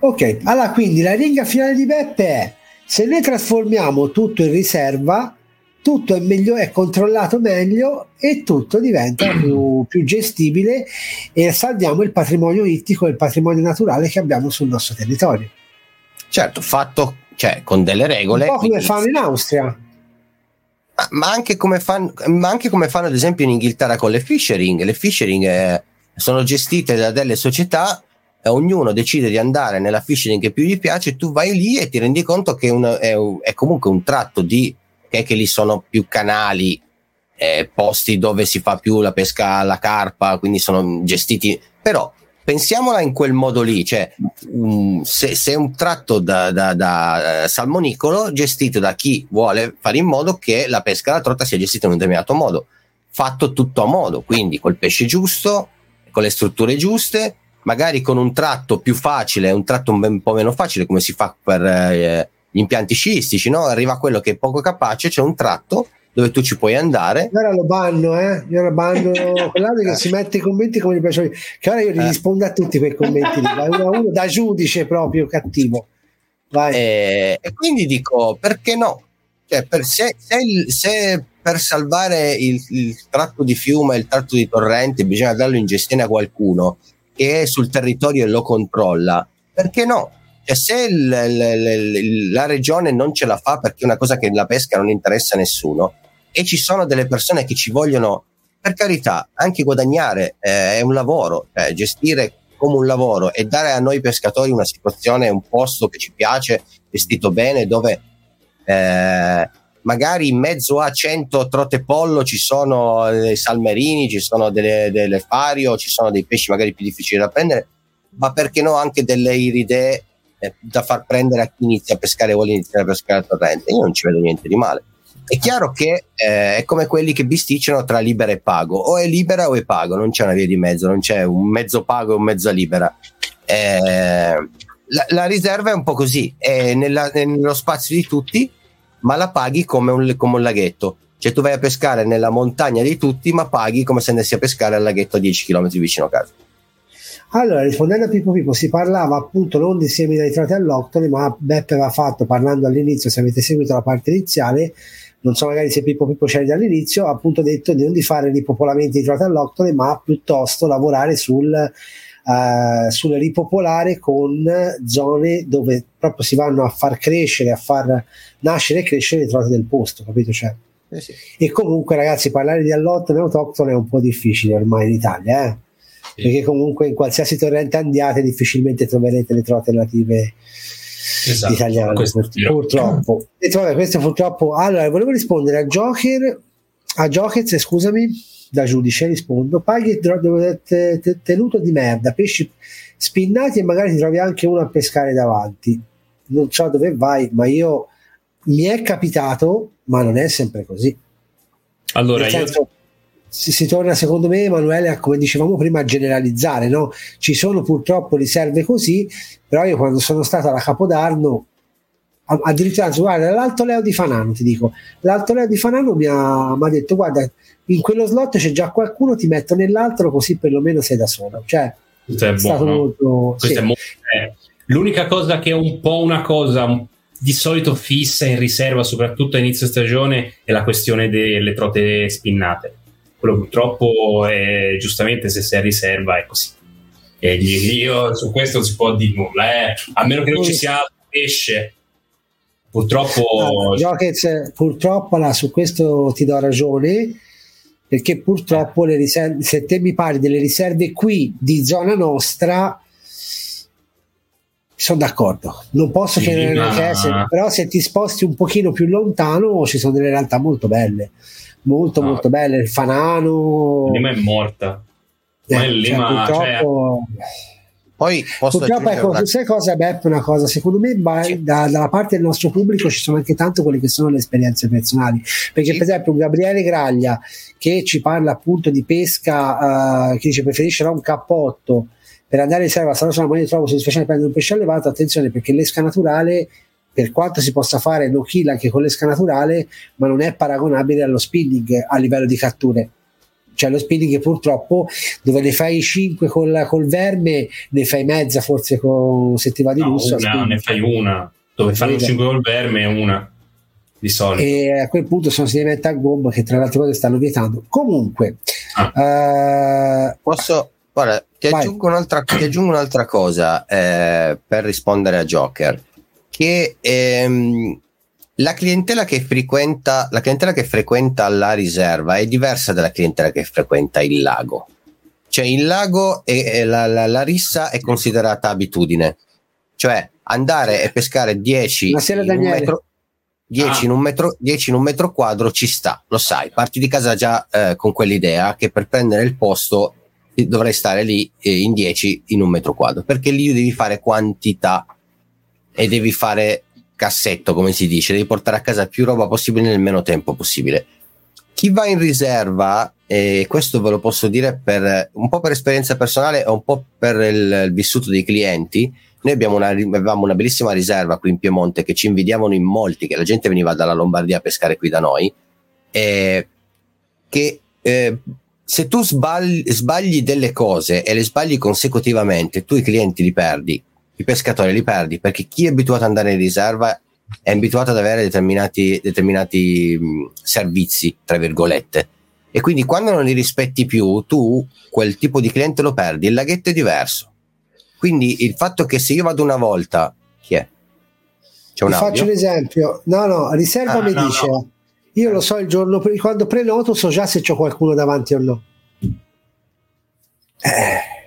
Ok, allora quindi la riga finale di Beppe è se noi trasformiamo tutto in riserva, tutto è, meglio, è controllato meglio e tutto diventa [clears throat] più, più, gestibile e salviamo il patrimonio ittico e il patrimonio naturale che abbiamo sul nostro territorio. Certo, fatto cioè, con delle regole. Un po' come fanno in Austria. Ma, ma, anche fan, ma, anche come fanno ad esempio in Inghilterra con le fishering. Le fishering eh, sono gestite da delle società e ognuno decide di andare nella fishering che più gli piace, tu vai lì e ti rendi conto che una, è, è, comunque un tratto di che, che lì sono più canali, eh, posti dove si fa più la pesca alla carpa, quindi sono gestiti, però pensiamola in quel modo lì, cioè um, se, se, è un tratto da, da, da uh, salmonicolo gestito da chi vuole fare in modo che la pesca alla trota sia gestita in un determinato modo, fatto tutto a modo, quindi col pesce giusto, con le strutture giuste, magari con un tratto più facile, un tratto un po' meno facile come si fa per eh, gli impianti sciistici, no? arriva quello che è poco capace, c'è un tratto dove tu ci puoi andare. Ora lo banno, eh? Io lo banno [laughs] quell'altro che si mette i commenti come gli piace. Che ora io gli eh. rispondo a tutti quei commenti, da uno a uno, da giudice proprio cattivo. Vai. E, eh, e quindi dico, perché no? Cioè, per, se, se, se, per salvare il, il, tratto di fiume, il tratto di torrente, bisogna darlo in gestione a qualcuno che è sul territorio e lo controlla, perché no? Cioè, se il, il, il, la regione non ce la fa perché è una cosa che la pesca non interessa a nessuno, e ci sono delle persone che ci vogliono, per carità, anche guadagnare, eh, è un lavoro, cioè gestire come un lavoro e dare a noi pescatori una situazione, un posto che ci piace, vestito bene, dove eh, magari in mezzo a 100 trote pollo ci sono dei salmerini, ci sono delle, delle fario, ci sono dei pesci magari più difficili da prendere, ma perché no anche delle iridee da far prendere a chi inizia a pescare vuole iniziare a pescare a torrente. Io non ci vedo niente di male. È chiaro che eh, è come quelli che bisticciano tra libera e pago, o è libera o è pago, non c'è una via di mezzo, non c'è un mezzo pago e un mezzo libera. Eh, la, la, riserva è un po' così, è nella, nello spazio di tutti, ma la paghi come un, come un laghetto. Cioè tu vai a pescare nella montagna di tutti, ma paghi come se andassi a pescare al laghetto a 10 km vicino a casa. Allora, rispondendo a Pippo Pippo, si parlava appunto non di semi nitrati alloctone, ma Beppe aveva fatto, parlando all'inizio, se avete seguito la parte iniziale, non so magari se Pippo Pippo c'era dall'inizio, ha appunto detto di non di fare ripopolamenti di nitrati alloctone, ma piuttosto lavorare sul, uh, sul ripopolare con zone dove proprio si vanno a far crescere, a far nascere e crescere le trote del posto, capito? Cioè, eh sì. E comunque ragazzi parlare di allottone autoctone è un po' difficile ormai in Italia, eh? Sì. perché comunque in qualsiasi torrente andiate difficilmente troverete le trote native esatto, italiane purtroppo. E vabbè, questo purtroppo... Allora, volevo rispondere a Joker, a Jokers, scusami, da giudice rispondo, paghi tenuto di merda, pesci spinnati e magari ti trovi anche uno a pescare davanti. Non so dove vai, ma io mi è capitato, ma non è sempre così. Allora, senso, io... si, si, torna secondo me, Emanuele, come dicevamo prima, a generalizzare. No? Ci sono purtroppo riserve così, però io quando sono stato alla Capodarno, addirittura, guarda, l'Alto Leo di Fanano, ti dico, l'Alto Leo di Fanano mi ha, mi ha detto, guarda, in quello slot c'è già qualcuno, ti metto nell'altro così perlomeno sei da solo. Cioè, Questo è, è molto, Questo sì. è molto eh, l'unica cosa che è un po' una cosa di solito fissa in riserva, soprattutto a inizio stagione, è la questione delle trote spinnate. Quello purtroppo è giustamente se sei a riserva è così. E io su questo non si può dire nulla, eh. a meno che non ci sia pesce. Purtroppo, no, Jokic, purtroppo là, su questo ti do ragione perché purtroppo le riserve, se te mi parli delle riserve qui di zona nostra sono d'accordo, non posso sì, chiedere ma... però se ti sposti un pochino più lontano ci sono delle realtà molto belle, molto no. molto belle, il Fanano... Lima è morta. Eh, ma Lima, cioè, purtroppo... Cioè... Poi posso Purtroppo, ecco, una... sai cosa, Beppe? Una cosa, secondo me, sì. da, dalla parte del nostro pubblico ci sono anche tanto quelle che sono le esperienze personali. Perché, sì. per esempio, Gabriele Graglia che ci parla appunto di pesca, uh, che dice preferisce un cappotto per andare in serva sarà solo io trovo soddisfacente prendere un pesce allevato attenzione perché l'esca naturale per quanto si possa fare no kill anche con l'esca naturale ma non è paragonabile allo spinning a livello di catture. Cioè lo spinning purtroppo dove ne fai 5 col, col verme ne fai mezza forse con, se ti va di no, lusso una, ne fai una. Dove fanno 5 col verme una di solito. E a quel punto sono si diventa a gomma che tra le altre cose stanno vietando. Comunque ah. uh, posso Guarda, ti aggiungo, un'altra, ti aggiungo, un'altra, cosa eh, per rispondere a Joker, che ehm, la, clientela che frequenta, la clientela che frequenta la riserva è diversa dalla clientela che frequenta il lago. Cioè il lago e la, la, la rissa è considerata abitudine, cioè andare e pescare 10 in, metro, 10, ah. in un metro, 10 in un metro quadro ci sta, lo sai, parti di casa già eh, con quell'idea che per prendere il posto dovrai stare lì eh, in 10 in un metro quadro perché lì devi fare quantità e devi fare cassetto come si dice devi portare a casa più roba possibile nel meno tempo possibile. Chi va in riserva e questo ve lo posso dire per un po' per esperienza personale e un po' per il, il vissuto dei clienti noi abbiamo una, avevamo una bellissima riserva qui in Piemonte che ci invidiavano in molti che la gente veniva dalla Lombardia a pescare qui da noi e che eh, se tu sbagli, sbagli delle cose e le sbagli consecutivamente, tu i clienti li perdi, i pescatori li perdi, perché chi è abituato ad andare in riserva è abituato ad avere determinati, determinati servizi, tra virgolette. E quindi quando non li rispetti più, tu quel tipo di cliente lo perdi, il laghetto è diverso. Quindi il fatto che se io vado una volta, chi è? C'è un faccio un esempio. No, no, riserva ah, mi no, dice no. Io lo so il giorno prima, quando prenoto so già se c'è qualcuno davanti o no. Eh,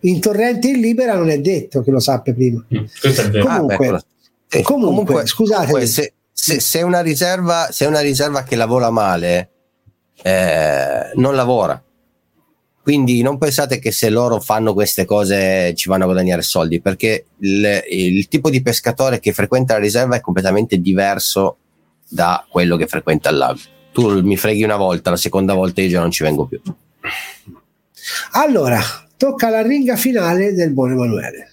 in torrente in libera non è detto che lo sappia prima. Mm, comunque, ah, beh, comunque, comunque, scusate. Comunque, se, se, se, una riserva, se una riserva che lavora male, eh, non lavora. Quindi non pensate che se loro fanno queste cose ci vanno a guadagnare soldi, perché il, il tipo di pescatore che frequenta la riserva è completamente diverso da quello che frequenta il lago. Tu mi freghi una volta, la seconda volta io già non ci vengo più. Allora, tocca la ringa finale del buon Emanuele.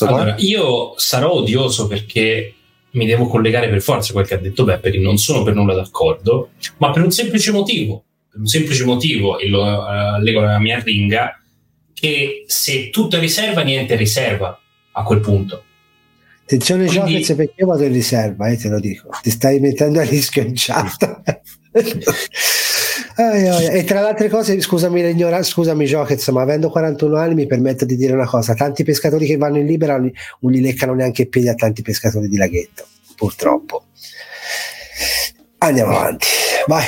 Allora, io sarò odioso perché mi devo collegare per forza a quel che ha detto Beppe, non sono per nulla d'accordo, ma per un semplice motivo. Per un semplice motivo, e lo uh, leggo alla mia ringa, che se tutto è riserva, niente è riserva a quel punto. Attenzione Quindi... Jokers perché io vado in riserva, eh, te lo dico. Ti stai mettendo a rischio in chat. [laughs] E tra le altre cose, scusami l'ignoranza, scusami Jokers, ma avendo 41 anni mi permetto di dire una cosa. Tanti pescatori che vanno in libera non li leccano neanche i piedi a tanti pescatori di laghetto, purtroppo. Andiamo avanti, vai.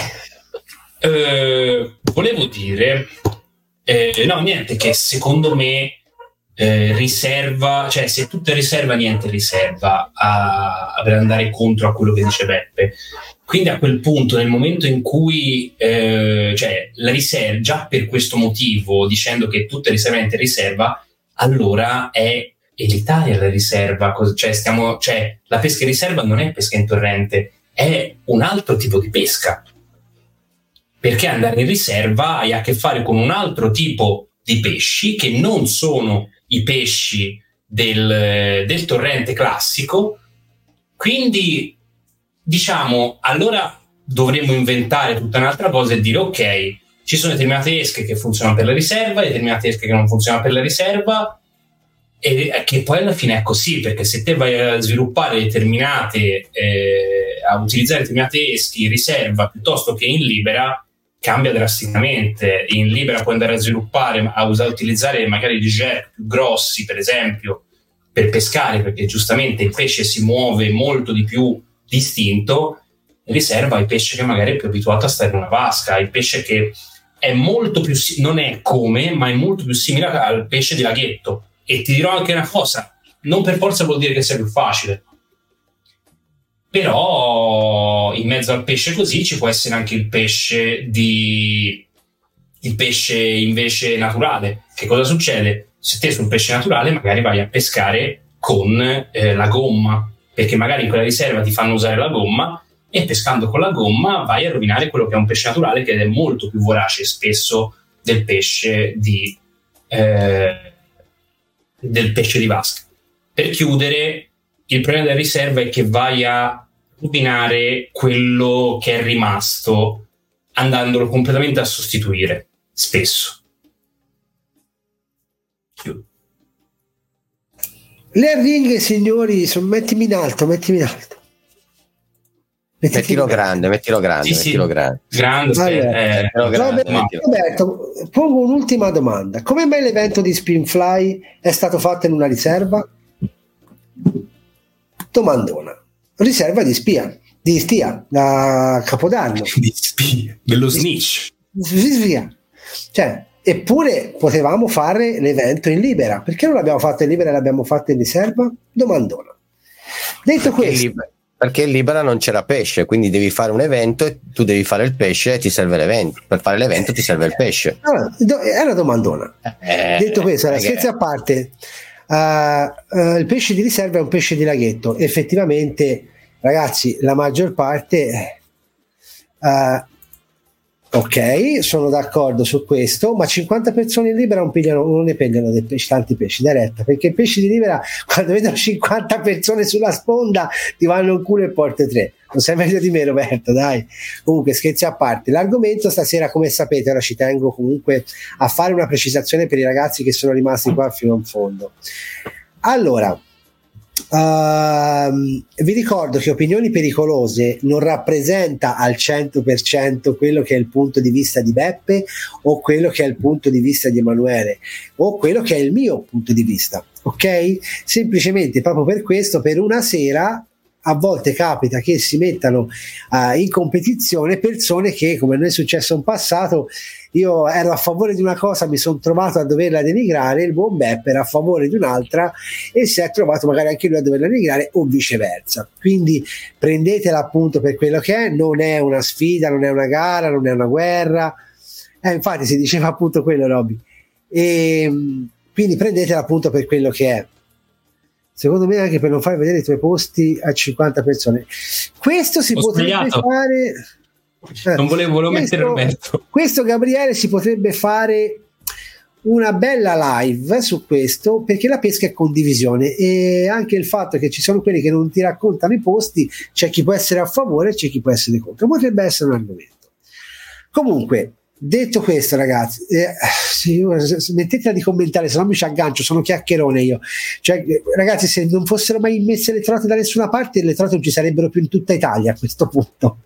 Eh, volevo dire, eh, no, niente, che secondo me eh, riserva, cioè se tutto è riserva, niente riserva a, a, per andare contro a quello che dice Beppe. Quindi a quel punto, nel momento in cui eh, cioè, la riserva, già per questo motivo, dicendo che tutto è riserva, niente riserva, allora è elitaria la riserva, cioè, stiamo, cioè la pesca in riserva non è pesca in torrente, è un altro tipo di pesca perché andare in riserva hai a che fare con un altro tipo di pesci che non sono i pesci del, del torrente classico. Quindi, diciamo, allora dovremmo inventare tutta un'altra cosa e dire ok, ci sono determinate esche che funzionano per la riserva determinate esche che non funzionano per la riserva e che poi alla fine è così perché se te vai a sviluppare determinate eh, a utilizzare determinate esche in riserva piuttosto che in libera cambia drasticamente. In Libera puoi andare a sviluppare, a usare, utilizzare magari dei jet più grossi, per esempio, per pescare, perché giustamente il pesce si muove molto di più distinto. In riserva hai pesce che magari è più abituato a stare in una vasca, hai pesce che è molto più, non è come, ma è molto più simile al pesce di laghetto. E ti dirò anche una cosa, non per forza vuol dire che sia più facile però in mezzo al pesce così ci può essere anche il pesce di il pesce invece naturale che cosa succede se te sul pesce naturale magari vai a pescare con eh, la gomma perché magari in quella riserva ti fanno usare la gomma e pescando con la gomma vai a rovinare quello che è un pesce naturale che è molto più vorace spesso del pesce di eh, del pesce di vasca per chiudere il problema della riserva è che vai a rovinare quello che è rimasto andandolo completamente a sostituire spesso. Le ringhe, signori, sono, mettimi in alto, mettimi in alto. Mettiti mettilo grande, mettilo grande, sì, mettilo sì. grande. Grande, allora, eh, grande Roberto, Roberto, pongo un'ultima domanda. Come mai l'evento di Spinfly è stato fatto in una riserva? Domandona riserva di spia, di stia, da Capodanno. Di spia, dello snitch. Di spia. Cioè, eppure potevamo fare l'evento in libera. Perché non l'abbiamo fatto in libera e l'abbiamo fatto in riserva? Domandona. Detto perché questo... Libera, perché in libera non c'era pesce, quindi devi fare un evento e tu devi fare il pesce e ti serve l'evento. Per fare l'evento ti serve il pesce. Allora, è una domandona. Eh, Detto questo, la scherzi a parte, uh, uh, il pesce di riserva è un pesce di laghetto. Effettivamente, ragazzi, la maggior parte. Uh, ok, sono d'accordo su questo, ma 50 persone in libera non, pigliano, non ne pigliano pesci, tanti pesci da retta, perché i pesci di libera, [laughs] quando vedono 50 persone sulla sponda, ti vanno in culo e porte tre. Non sei meglio di me, Roberto, dai. Comunque, scherzi a parte. L'argomento stasera, come sapete, ora ci tengo comunque a fare una precisazione per i ragazzi che sono rimasti qua fino in fondo. Allora, Uh, vi ricordo che Opinioni Pericolose non rappresenta al 100% quello che è il punto di vista di Beppe o quello che è il punto di vista di Emanuele o quello che è il mio punto di vista, ok? Semplicemente proprio per questo, per una sera a volte capita che si mettano uh, in competizione persone che, come noi è successo in passato, io ero a favore di una cosa, mi sono trovato a doverla denigrare, il buon Beppe era a favore di un'altra e si è trovato magari anche lui a doverla denigrare o viceversa. Quindi prendetela appunto per quello che è, non è una sfida, non è una gara, non è una guerra. Eh, infatti si diceva appunto quello, Robby. E, ehm, quindi prendetela appunto per quello che è secondo me anche per non far vedere i tuoi posti a 50 persone. Questo si Ho potrebbe sbagliato. fare. Non volevo, volevo questo, mettere Roberto. Questo, Gabriele, si potrebbe fare una bella live su questo perché la pesca è condivisione e anche il fatto che ci sono quelli che non ti raccontano i posti, c'è chi può essere a favore e c'è chi può essere contro. Potrebbe essere un argomento. Comunque, Detto questo, ragazzi, eh, smettetela di commentare, se no mi ci aggancio, sono chiacchierone io. Cioè, ragazzi, se non fossero mai immesse le trote da nessuna parte, le trote non ci sarebbero più in tutta Italia a questo punto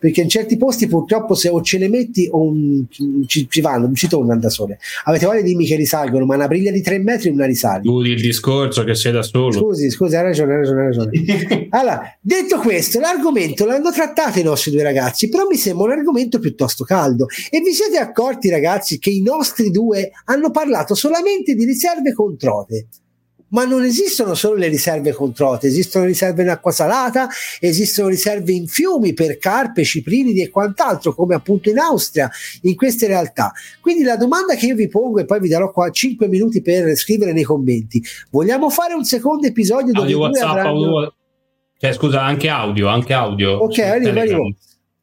perché in certi posti purtroppo se o ce le metti o un, ci, ci, vanno, non ci tornano da sole. Avete voglia di dimmi che risalgono, ma una briglia di tre metri non la risali. Chiudi il discorso che sei da solo. Scusi, scusi, hai ragione, hai ragione, hai ragione. [laughs] allora, detto questo, l'argomento l'hanno trattato i nostri due ragazzi, però mi sembra un argomento piuttosto caldo. E vi siete accorti, ragazzi, che i nostri due hanno parlato solamente di riserve controte ma non esistono solo le riserve controte, esistono riserve in acqua salata, esistono riserve in fiumi per carpe, ciprinidi e quant'altro, come appunto in Austria, in queste realtà. Quindi la domanda che io vi pongo, e poi vi darò qua 5 minuti per scrivere nei commenti, vogliamo fare un secondo episodio dove audio WhatsApp, avranno... audio... Cioè, scusa, anche audio, anche audio. Ok, arrivo, arrivo.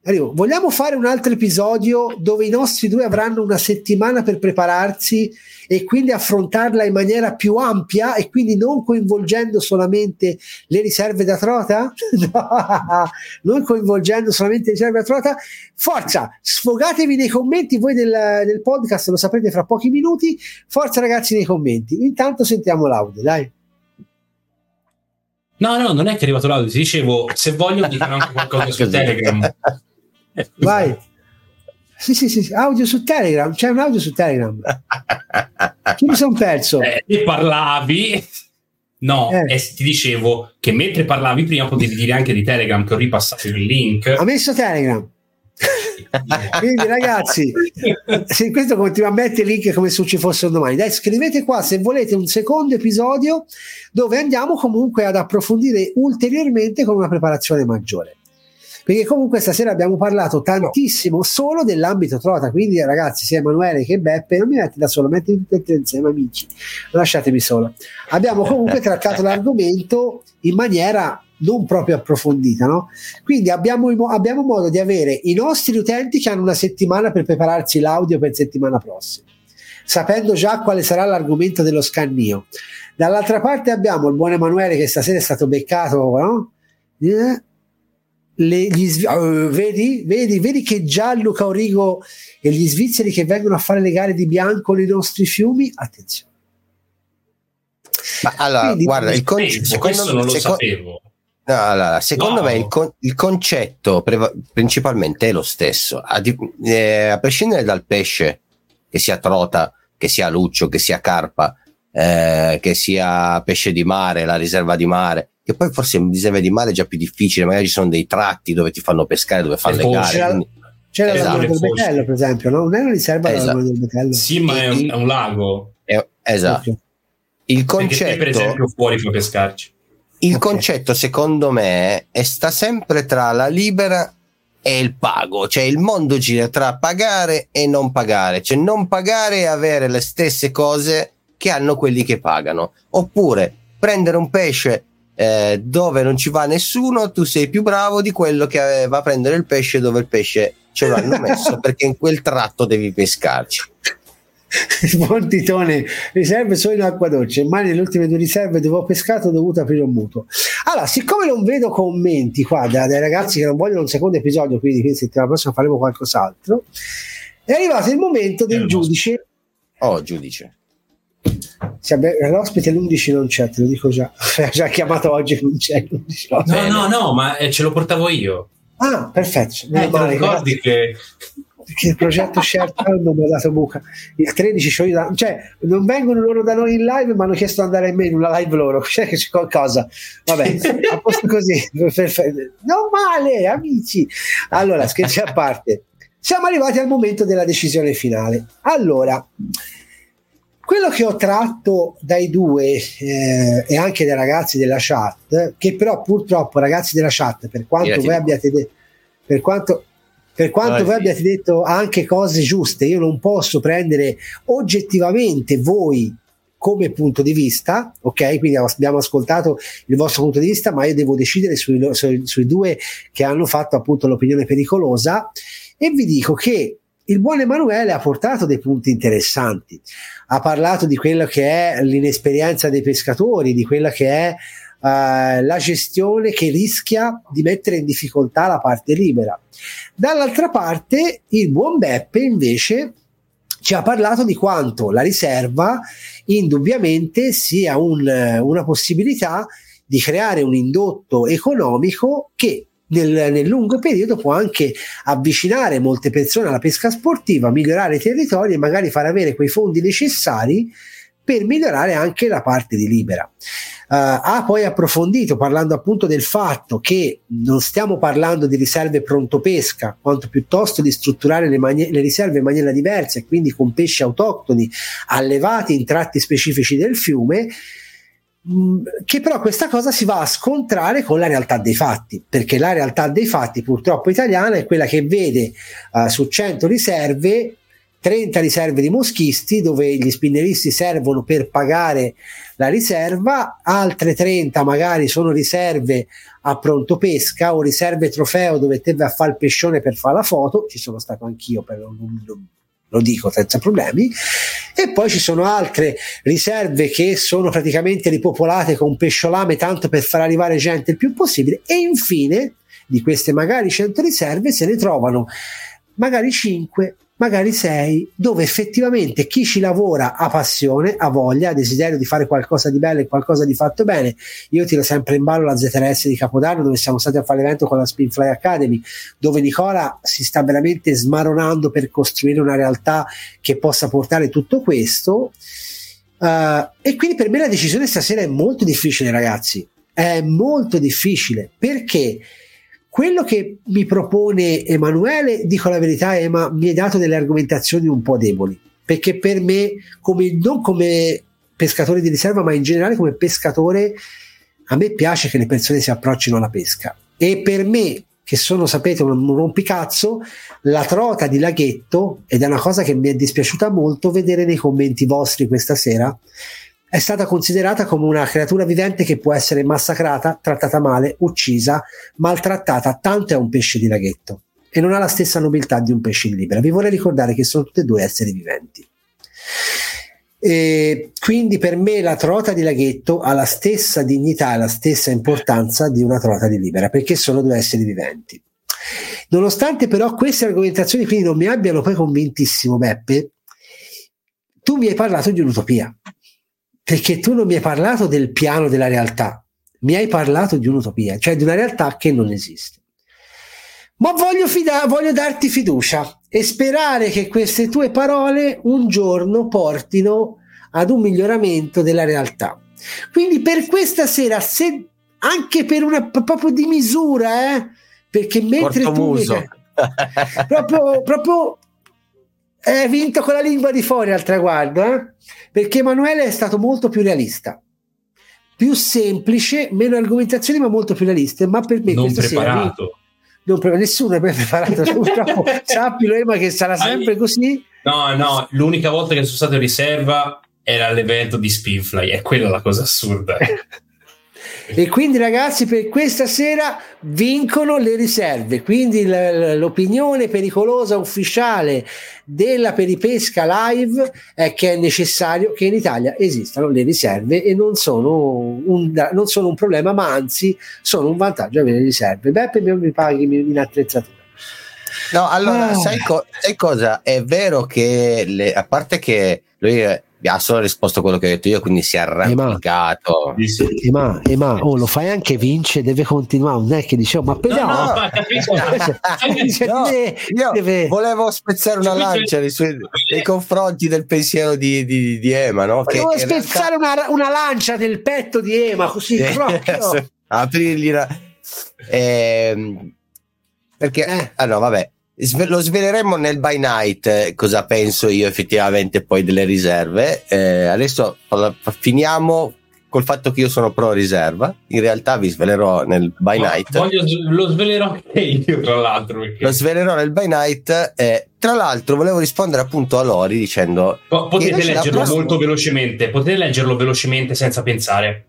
Arrivo. Vogliamo fare un altro episodio dove i nostri due avranno una settimana per prepararsi e quindi affrontarla in maniera più ampia e quindi non coinvolgendo solamente le riserve da trota? [laughs] no, non coinvolgendo solamente le riserve da trota. Forza, sfogatevi nei commenti voi del, del podcast, lo saprete fra pochi minuti. Forza ragazzi nei commenti. Intanto sentiamo l'audio, dai. No, no, non è che è arrivato l'audio, ti dicevo, se voglio dicono anche qualcosa su [laughs] Telegram. [laughs] Vai. Sì, sì, sì, audio su Telegram, c'è un audio su Telegram. Chi mi sono perso? Eh, e parlavi. No, eh. e ti dicevo che mentre parlavi prima potevi dire anche di Telegram che ho ripassato il link. Ha messo Telegram. [laughs] Quindi ragazzi, se questo continua a mettere link come se ci fossero domani, dai, scrivete qua se volete un secondo episodio dove andiamo comunque ad approfondire ulteriormente con una preparazione maggiore perché comunque stasera abbiamo parlato tantissimo solo dell'ambito trota, quindi ragazzi sia Emanuele che Beppe non mi metti da solo, metti tutti e insieme amici, lasciatemi solo. Abbiamo comunque trattato l'argomento in maniera non proprio approfondita, no? Quindi abbiamo, abbiamo modo di avere i nostri utenti che hanno una settimana per prepararsi l'audio per settimana prossima, sapendo già quale sarà l'argomento dello scannio. Dall'altra parte abbiamo il buon Emanuele che stasera è stato beccato, no? Eh, le, gli, uh, vedi, vedi, vedi che già Luca Origo e gli svizzeri che vengono a fare le gare di bianco nei nostri fiumi, attenzione. Ma allora, Quindi, guarda, il con- secondo, non lo seco- sapevo. No, allora, secondo no. me il, con- il concetto pre- principalmente è lo stesso, a, di- eh, a, prescindere dal pesce, che sia trota, che sia luccio, che sia carpa, eh, che sia pesce di mare, la riserva di mare, che poi forse in riserva di mare è già più difficile, magari ci sono dei tratti dove ti fanno pescare, dove fanno le gare. C'era, c'era esatto. la del Betello, per esempio, no? non è una riserva esatto. del Betello. Sì, ma è un, è un lago. È, esatto. Il concetto, per esempio, fuori puoi pescarci. Il okay. concetto, secondo me, è sta sempre tra la libera e il pago, cioè il mondo gira tra pagare e non pagare, cioè non pagare e avere le stesse cose che hanno quelli che pagano, oppure prendere un pesce eh, dove non ci va nessuno, tu sei più bravo di quello che va a prendere il pesce dove il pesce ce l'hanno [laughs] messo perché in quel tratto devi pescarci. [laughs] Buon titone, riserve solo in acqua dolce. Mai nelle ultime due riserve dove ho pescato ho dovuto aprire un mutuo. Allora, siccome non vedo commenti qua dai ragazzi che non vogliono un secondo episodio, quindi, quindi settimana prossima faremo qualcos'altro, è arrivato il momento del giudice. Oh, giudice. L'ospite l'11 non c'è, te lo dico già. [laughs] Ha già chiamato oggi, non c'è l'11. No, no, no, ma eh, ce lo portavo io. Ah, perfetto. Eh, male, ricordi che perché il progetto Share non mi ha dato buca. Il 13 cioè, io, cioè non vengono loro da noi in live ma hanno chiesto di andare in me in una live loro. [laughs] Cioè che c'è qualcosa. Vabbè a posto così. [laughs] Non male amici. Allora scherzi a parte. Siamo arrivati al momento della decisione finale. Allora quello che ho tratto dai due eh, e anche dai ragazzi della chat, che però purtroppo ragazzi della chat, per quanto voi abbiate detto, per quanto, per quanto voi abbiate detto anche cose giuste, io non posso prendere oggettivamente voi come punto di vista, ok? Quindi abbiamo ascoltato il vostro punto di vista, ma io devo decidere sui, sui, sui due che hanno fatto appunto l'opinione pericolosa. E vi dico che il buon Emanuele ha portato dei punti interessanti. Ha parlato di quello che è l'inesperienza dei pescatori, di quella che è uh, la gestione che rischia di mettere in difficoltà la parte libera. Dall'altra parte, il buon Beppe invece ci ha parlato di quanto la riserva indubbiamente sia un, una possibilità di creare un indotto economico che nel, nel, lungo periodo può anche avvicinare molte persone alla pesca sportiva, migliorare i territori e magari far avere quei fondi necessari per migliorare anche la parte di libera. Uh, ha poi approfondito parlando appunto del fatto che non stiamo parlando di riserve pronto pesca, quanto piuttosto di strutturare le, mani- le riserve in maniera diversa e quindi con pesci autoctoni allevati in tratti specifici del fiume che però questa cosa si va a scontrare con la realtà dei fatti, perché la realtà dei fatti purtroppo italiana è quella che vede uh, su 100 riserve 30 riserve di moschisti dove gli spinneristi servono per pagare la riserva, altre 30 magari sono riserve a pronto pesca o riserve trofeo dove te vai a fare il pescione per fare la foto, ci sono stato anch'io, però non, non, lo dico senza problemi, e poi ci sono altre riserve che sono praticamente ripopolate con pesciolame tanto per far arrivare gente il più possibile. E infine di queste magari 100 riserve se ne trovano magari 5 magari sei, dove effettivamente chi ci lavora ha passione, ha voglia, ha desiderio di fare qualcosa di bello e qualcosa di fatto bene. Io tiro sempre in ballo la ZRS di Capodanno, dove siamo stati a fare l'evento con la Spinfly Academy, dove Nicola si sta veramente smaronando per costruire una realtà che possa portare tutto questo. Uh, e quindi per me la decisione stasera è molto difficile, ragazzi. È molto difficile perché quello che mi propone Emanuele, dico la verità, Ema, mi hai dato delle argomentazioni un po' deboli, perché per me, come, non come pescatore di riserva, ma in generale come pescatore, a me piace che le persone si approccino alla pesca. E per me, che sono, sapete, un rompicazzo, la trota di laghetto, ed è una cosa che mi è dispiaciuta molto vedere nei commenti vostri questa sera, è stata considerata come una creatura vivente che può essere massacrata, trattata male, uccisa, maltrattata, tanto è un pesce di laghetto e non ha la stessa nobiltà di un pesce in libera. Vi vorrei ricordare che sono tutte e due esseri viventi. E quindi per me la trota di laghetto ha la stessa dignità e la stessa importanza di una trota di libera, perché sono due esseri viventi. Nonostante però queste argomentazioni quindi non mi abbiano poi convintissimo, Beppe, tu mi hai parlato di un'utopia perché tu non mi hai parlato del piano della realtà, mi hai parlato di un'utopia, cioè di una realtà che non esiste. Ma voglio, fida- voglio darti fiducia e sperare che queste tue parole un giorno portino ad un miglioramento della realtà. Quindi per questa sera, se anche per una proprio di misura, eh, perché mentre Corto tu mi, proprio, proprio hai vinto con la lingua di fuori al traguardo, eh? perché Emanuele è stato molto più realista, più semplice, meno argomentazioni, ma molto più realista. Ma per me non questa preparato. non pre- nessuno è [laughs] preparato. Purtroppo sappilo, Ema, che sarà sempre così. No, no, l'unica volta che sono stato in riserva era all'evento di Spinfly, è quella la cosa assurda. [laughs] E quindi ragazzi per questa sera vincono le riserve, quindi l'opinione pericolosa ufficiale della peripesca live è che è necessario che in Italia esistano le riserve e non sono un, non sono un problema, ma anzi sono un vantaggio avere le riserve. Beppe mi paghi in attrezzatura. No, allora, ah. sai, co- sai, cosa? È vero che, le, a parte che lui ha solo risposto a quello che ho detto io, quindi si è arrampicato. Ema, Ema, oh, lo fai anche vince, deve continuare. Non è che dicevo, ma però. No, no, [laughs] no, io deve... volevo spezzare una lancia nei, suoi, nei confronti del pensiero di, di, di Ema. No? Volevo che spezzare realtà... una, una, lancia nel petto di Ema, così proprio. [laughs] Aprirgli la... Eh, perché, eh. allora, vabbè, lo sveleremo nel by night eh, cosa penso io effettivamente poi delle riserve. Eh, adesso finiamo col fatto che io sono pro riserva. In realtà vi svelerò nel by night. Voglio, lo svelerò [laughs] anche io, tra l'altro. Perché... Lo svelerò nel by night. Eh, tra l'altro, volevo rispondere appunto a Lori dicendo: Potete leggerlo prossima... molto velocemente. Potete leggerlo velocemente senza pensare.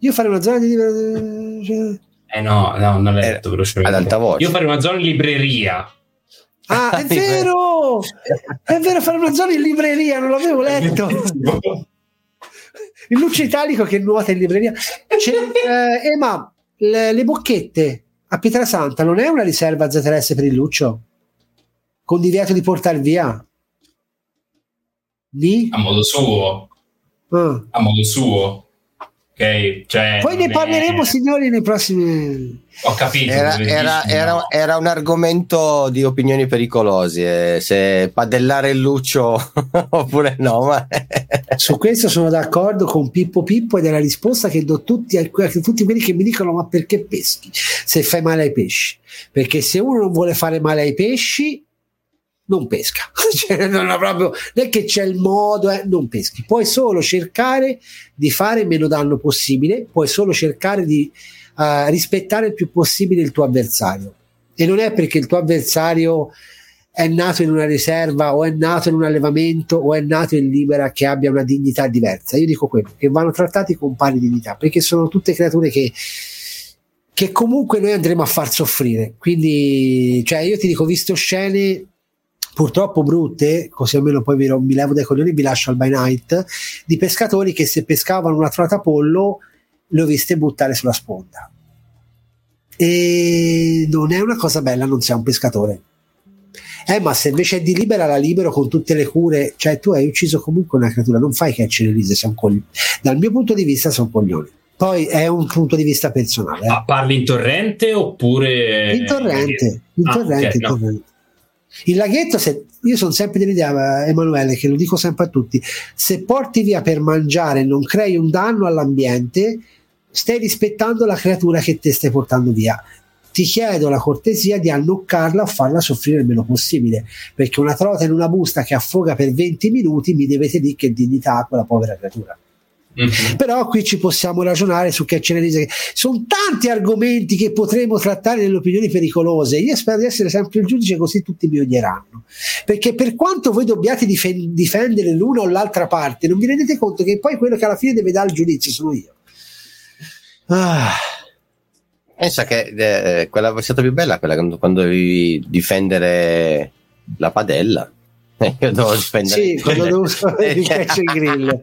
Io fare una zona di. Eh no, no non l'ho letto eh, velocemente. Ad alta voce. Io farei una zona libreria. Ah, è [laughs] vero! È vero, fare una zona in libreria, non l'avevo letto. Il luce italico che nuota in libreria. Eh, Ema, le, le, bocchette a Pietrasanta non è una riserva ZRS per il Lucio? Con divieto di portare via? Di? A modo suo. Ah. A modo suo. Ok, cioè, Poi ne parleremo, è... signori, nei prossimi. Ho capito. Era, era, era, era, un argomento di opinioni pericolose. Eh, se padellare il Lucio [laughs] oppure no. Ma... Su questo sono d'accordo con Pippo Pippo ed è la risposta che do tutti, a tutti quelli che mi dicono: Ma perché peschi se fai male ai pesci? Perché se uno non vuole fare male ai pesci, non pesca. [laughs] cioè, non, proprio, non è che c'è il modo, eh, non peschi. Puoi solo cercare di fare meno danno possibile, puoi solo cercare di uh, rispettare il più possibile il tuo avversario. E non è perché il tuo avversario è nato in una riserva o è nato in un allevamento o è nato in libera che abbia una dignità diversa. Io dico quello, che vanno trattati con pari dignità, perché sono tutte creature che che comunque noi andremo a far soffrire. Quindi, cioè, io ti dico, visto scene purtroppo brutte, così almeno poi mi levo dai coglioni e vi lascio al by night, di pescatori che se pescavano una trota pollo le ho viste buttare sulla sponda. E non è una cosa bella non sei un pescatore. Eh, ma se invece è di libera la libero con tutte le cure, cioè tu hai ucciso comunque una creatura, non fai che accele lise, sei un coglione. Dal mio punto di vista sono coglioni. Poi è un punto di vista personale. Eh. Ah, parli in torrente oppure... In torrente, in ah, torrente, okay, in torrente. No. Il laghetto, se, io sono sempre dell'idea, Emanuele, che lo dico sempre a tutti, se porti via per mangiare e non crei un danno all'ambiente, stai rispettando la creatura che te stai portando via. Ti chiedo la cortesia di annoccarla o farla soffrire il meno possibile, perché una trota in una busta che affoga per 20 minuti mi dovete dire che dignità ha quella povera creatura. Mm-hmm. Però qui ci possiamo ragionare su che ce ne dice. Sono tanti argomenti che potremo trattare nelle opinioni pericolose. Io spero di essere sempre il giudice, così tutti mi odieranno. Perché per quanto voi dobbiate dif- difendere l'una o l'altra parte, non vi rendete conto che poi quello che alla fine deve dare il giudizio sono io. Ah. Pensa che eh, quella è stata più bella quella quando, quando devi difendere la padella [laughs] io devo spendere sì, quando devo fare il catch and grill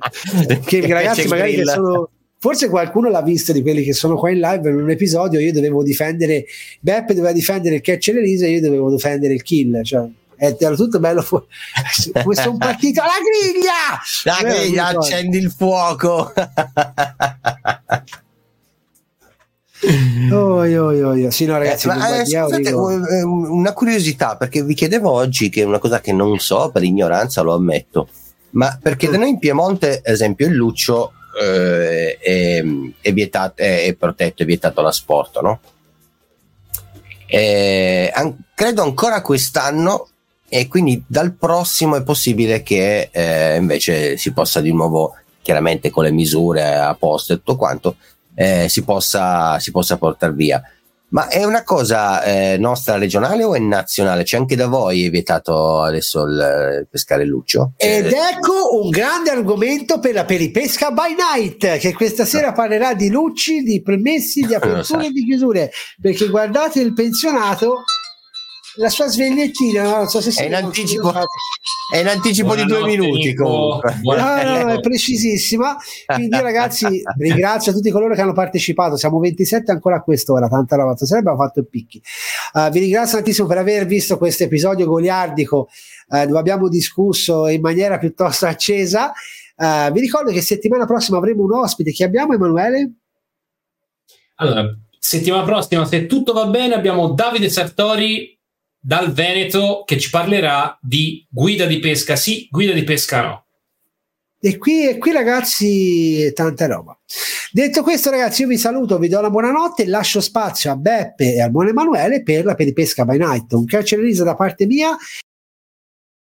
che ragazzi magari che sono forse qualcuno l'ha visto di quelli che sono qua in live in un episodio io dovevo difendere Beppe doveva difendere il catch and release e io dovevo difendere il kill cioè era tutto bello fu- [laughs] sono partito alla griglia! La griglia accendi il fuoco [laughs] Oh, io, io. Sì, no, ragazzi, eh, ma, eh, scusate, eh, una curiosità perché vi chiedevo oggi che è una cosa che non so per ignoranza, lo ammetto, ma perché da noi in Piemonte, ad esempio, il luccio eh, è, è, vietato, è, è, protetto, è vietato all'asporto, no? E, an- credo ancora quest'anno e quindi dal prossimo è possibile che eh, invece si possa di nuovo, chiaramente con le misure a posto e tutto quanto, eh, si, possa, si possa portare via. Ma è una cosa eh, nostra regionale o è nazionale? C'è anche da voi è vietato adesso il, il pescare luccio? Ed eh. ecco un grande argomento per la peripesca by night, che questa sera parlerà di lucci, di permessi, di [laughs] aperture e di chiusure. Perché guardate il pensionato la sua svegliettina non so se è in anticipo, è in anticipo di due minuti comunque. No, no, no, è precisissima. Quindi ragazzi [laughs] ringrazio tutti coloro che hanno partecipato. Siamo 27 ancora a quest'ora tanta roba. Stasera abbiamo fatto i picchi. Uh, vi ringrazio tantissimo per aver visto questo episodio goliardico uh, dove abbiamo discusso in maniera piuttosto accesa. Uh, vi ricordo che settimana prossima avremo un ospite. Chi abbiamo Emanuele? allora settimana prossima se tutto va bene abbiamo Davide Sartori dal Veneto che ci parlerà di guida di pesca sì, guida di pesca no. E qui, e qui ragazzi, tanta roba. Detto questo, ragazzi, io vi saluto, vi do la buonanotte, lascio spazio a Beppe e al buon Emanuele per la peripesca by night. Un calcio da parte mia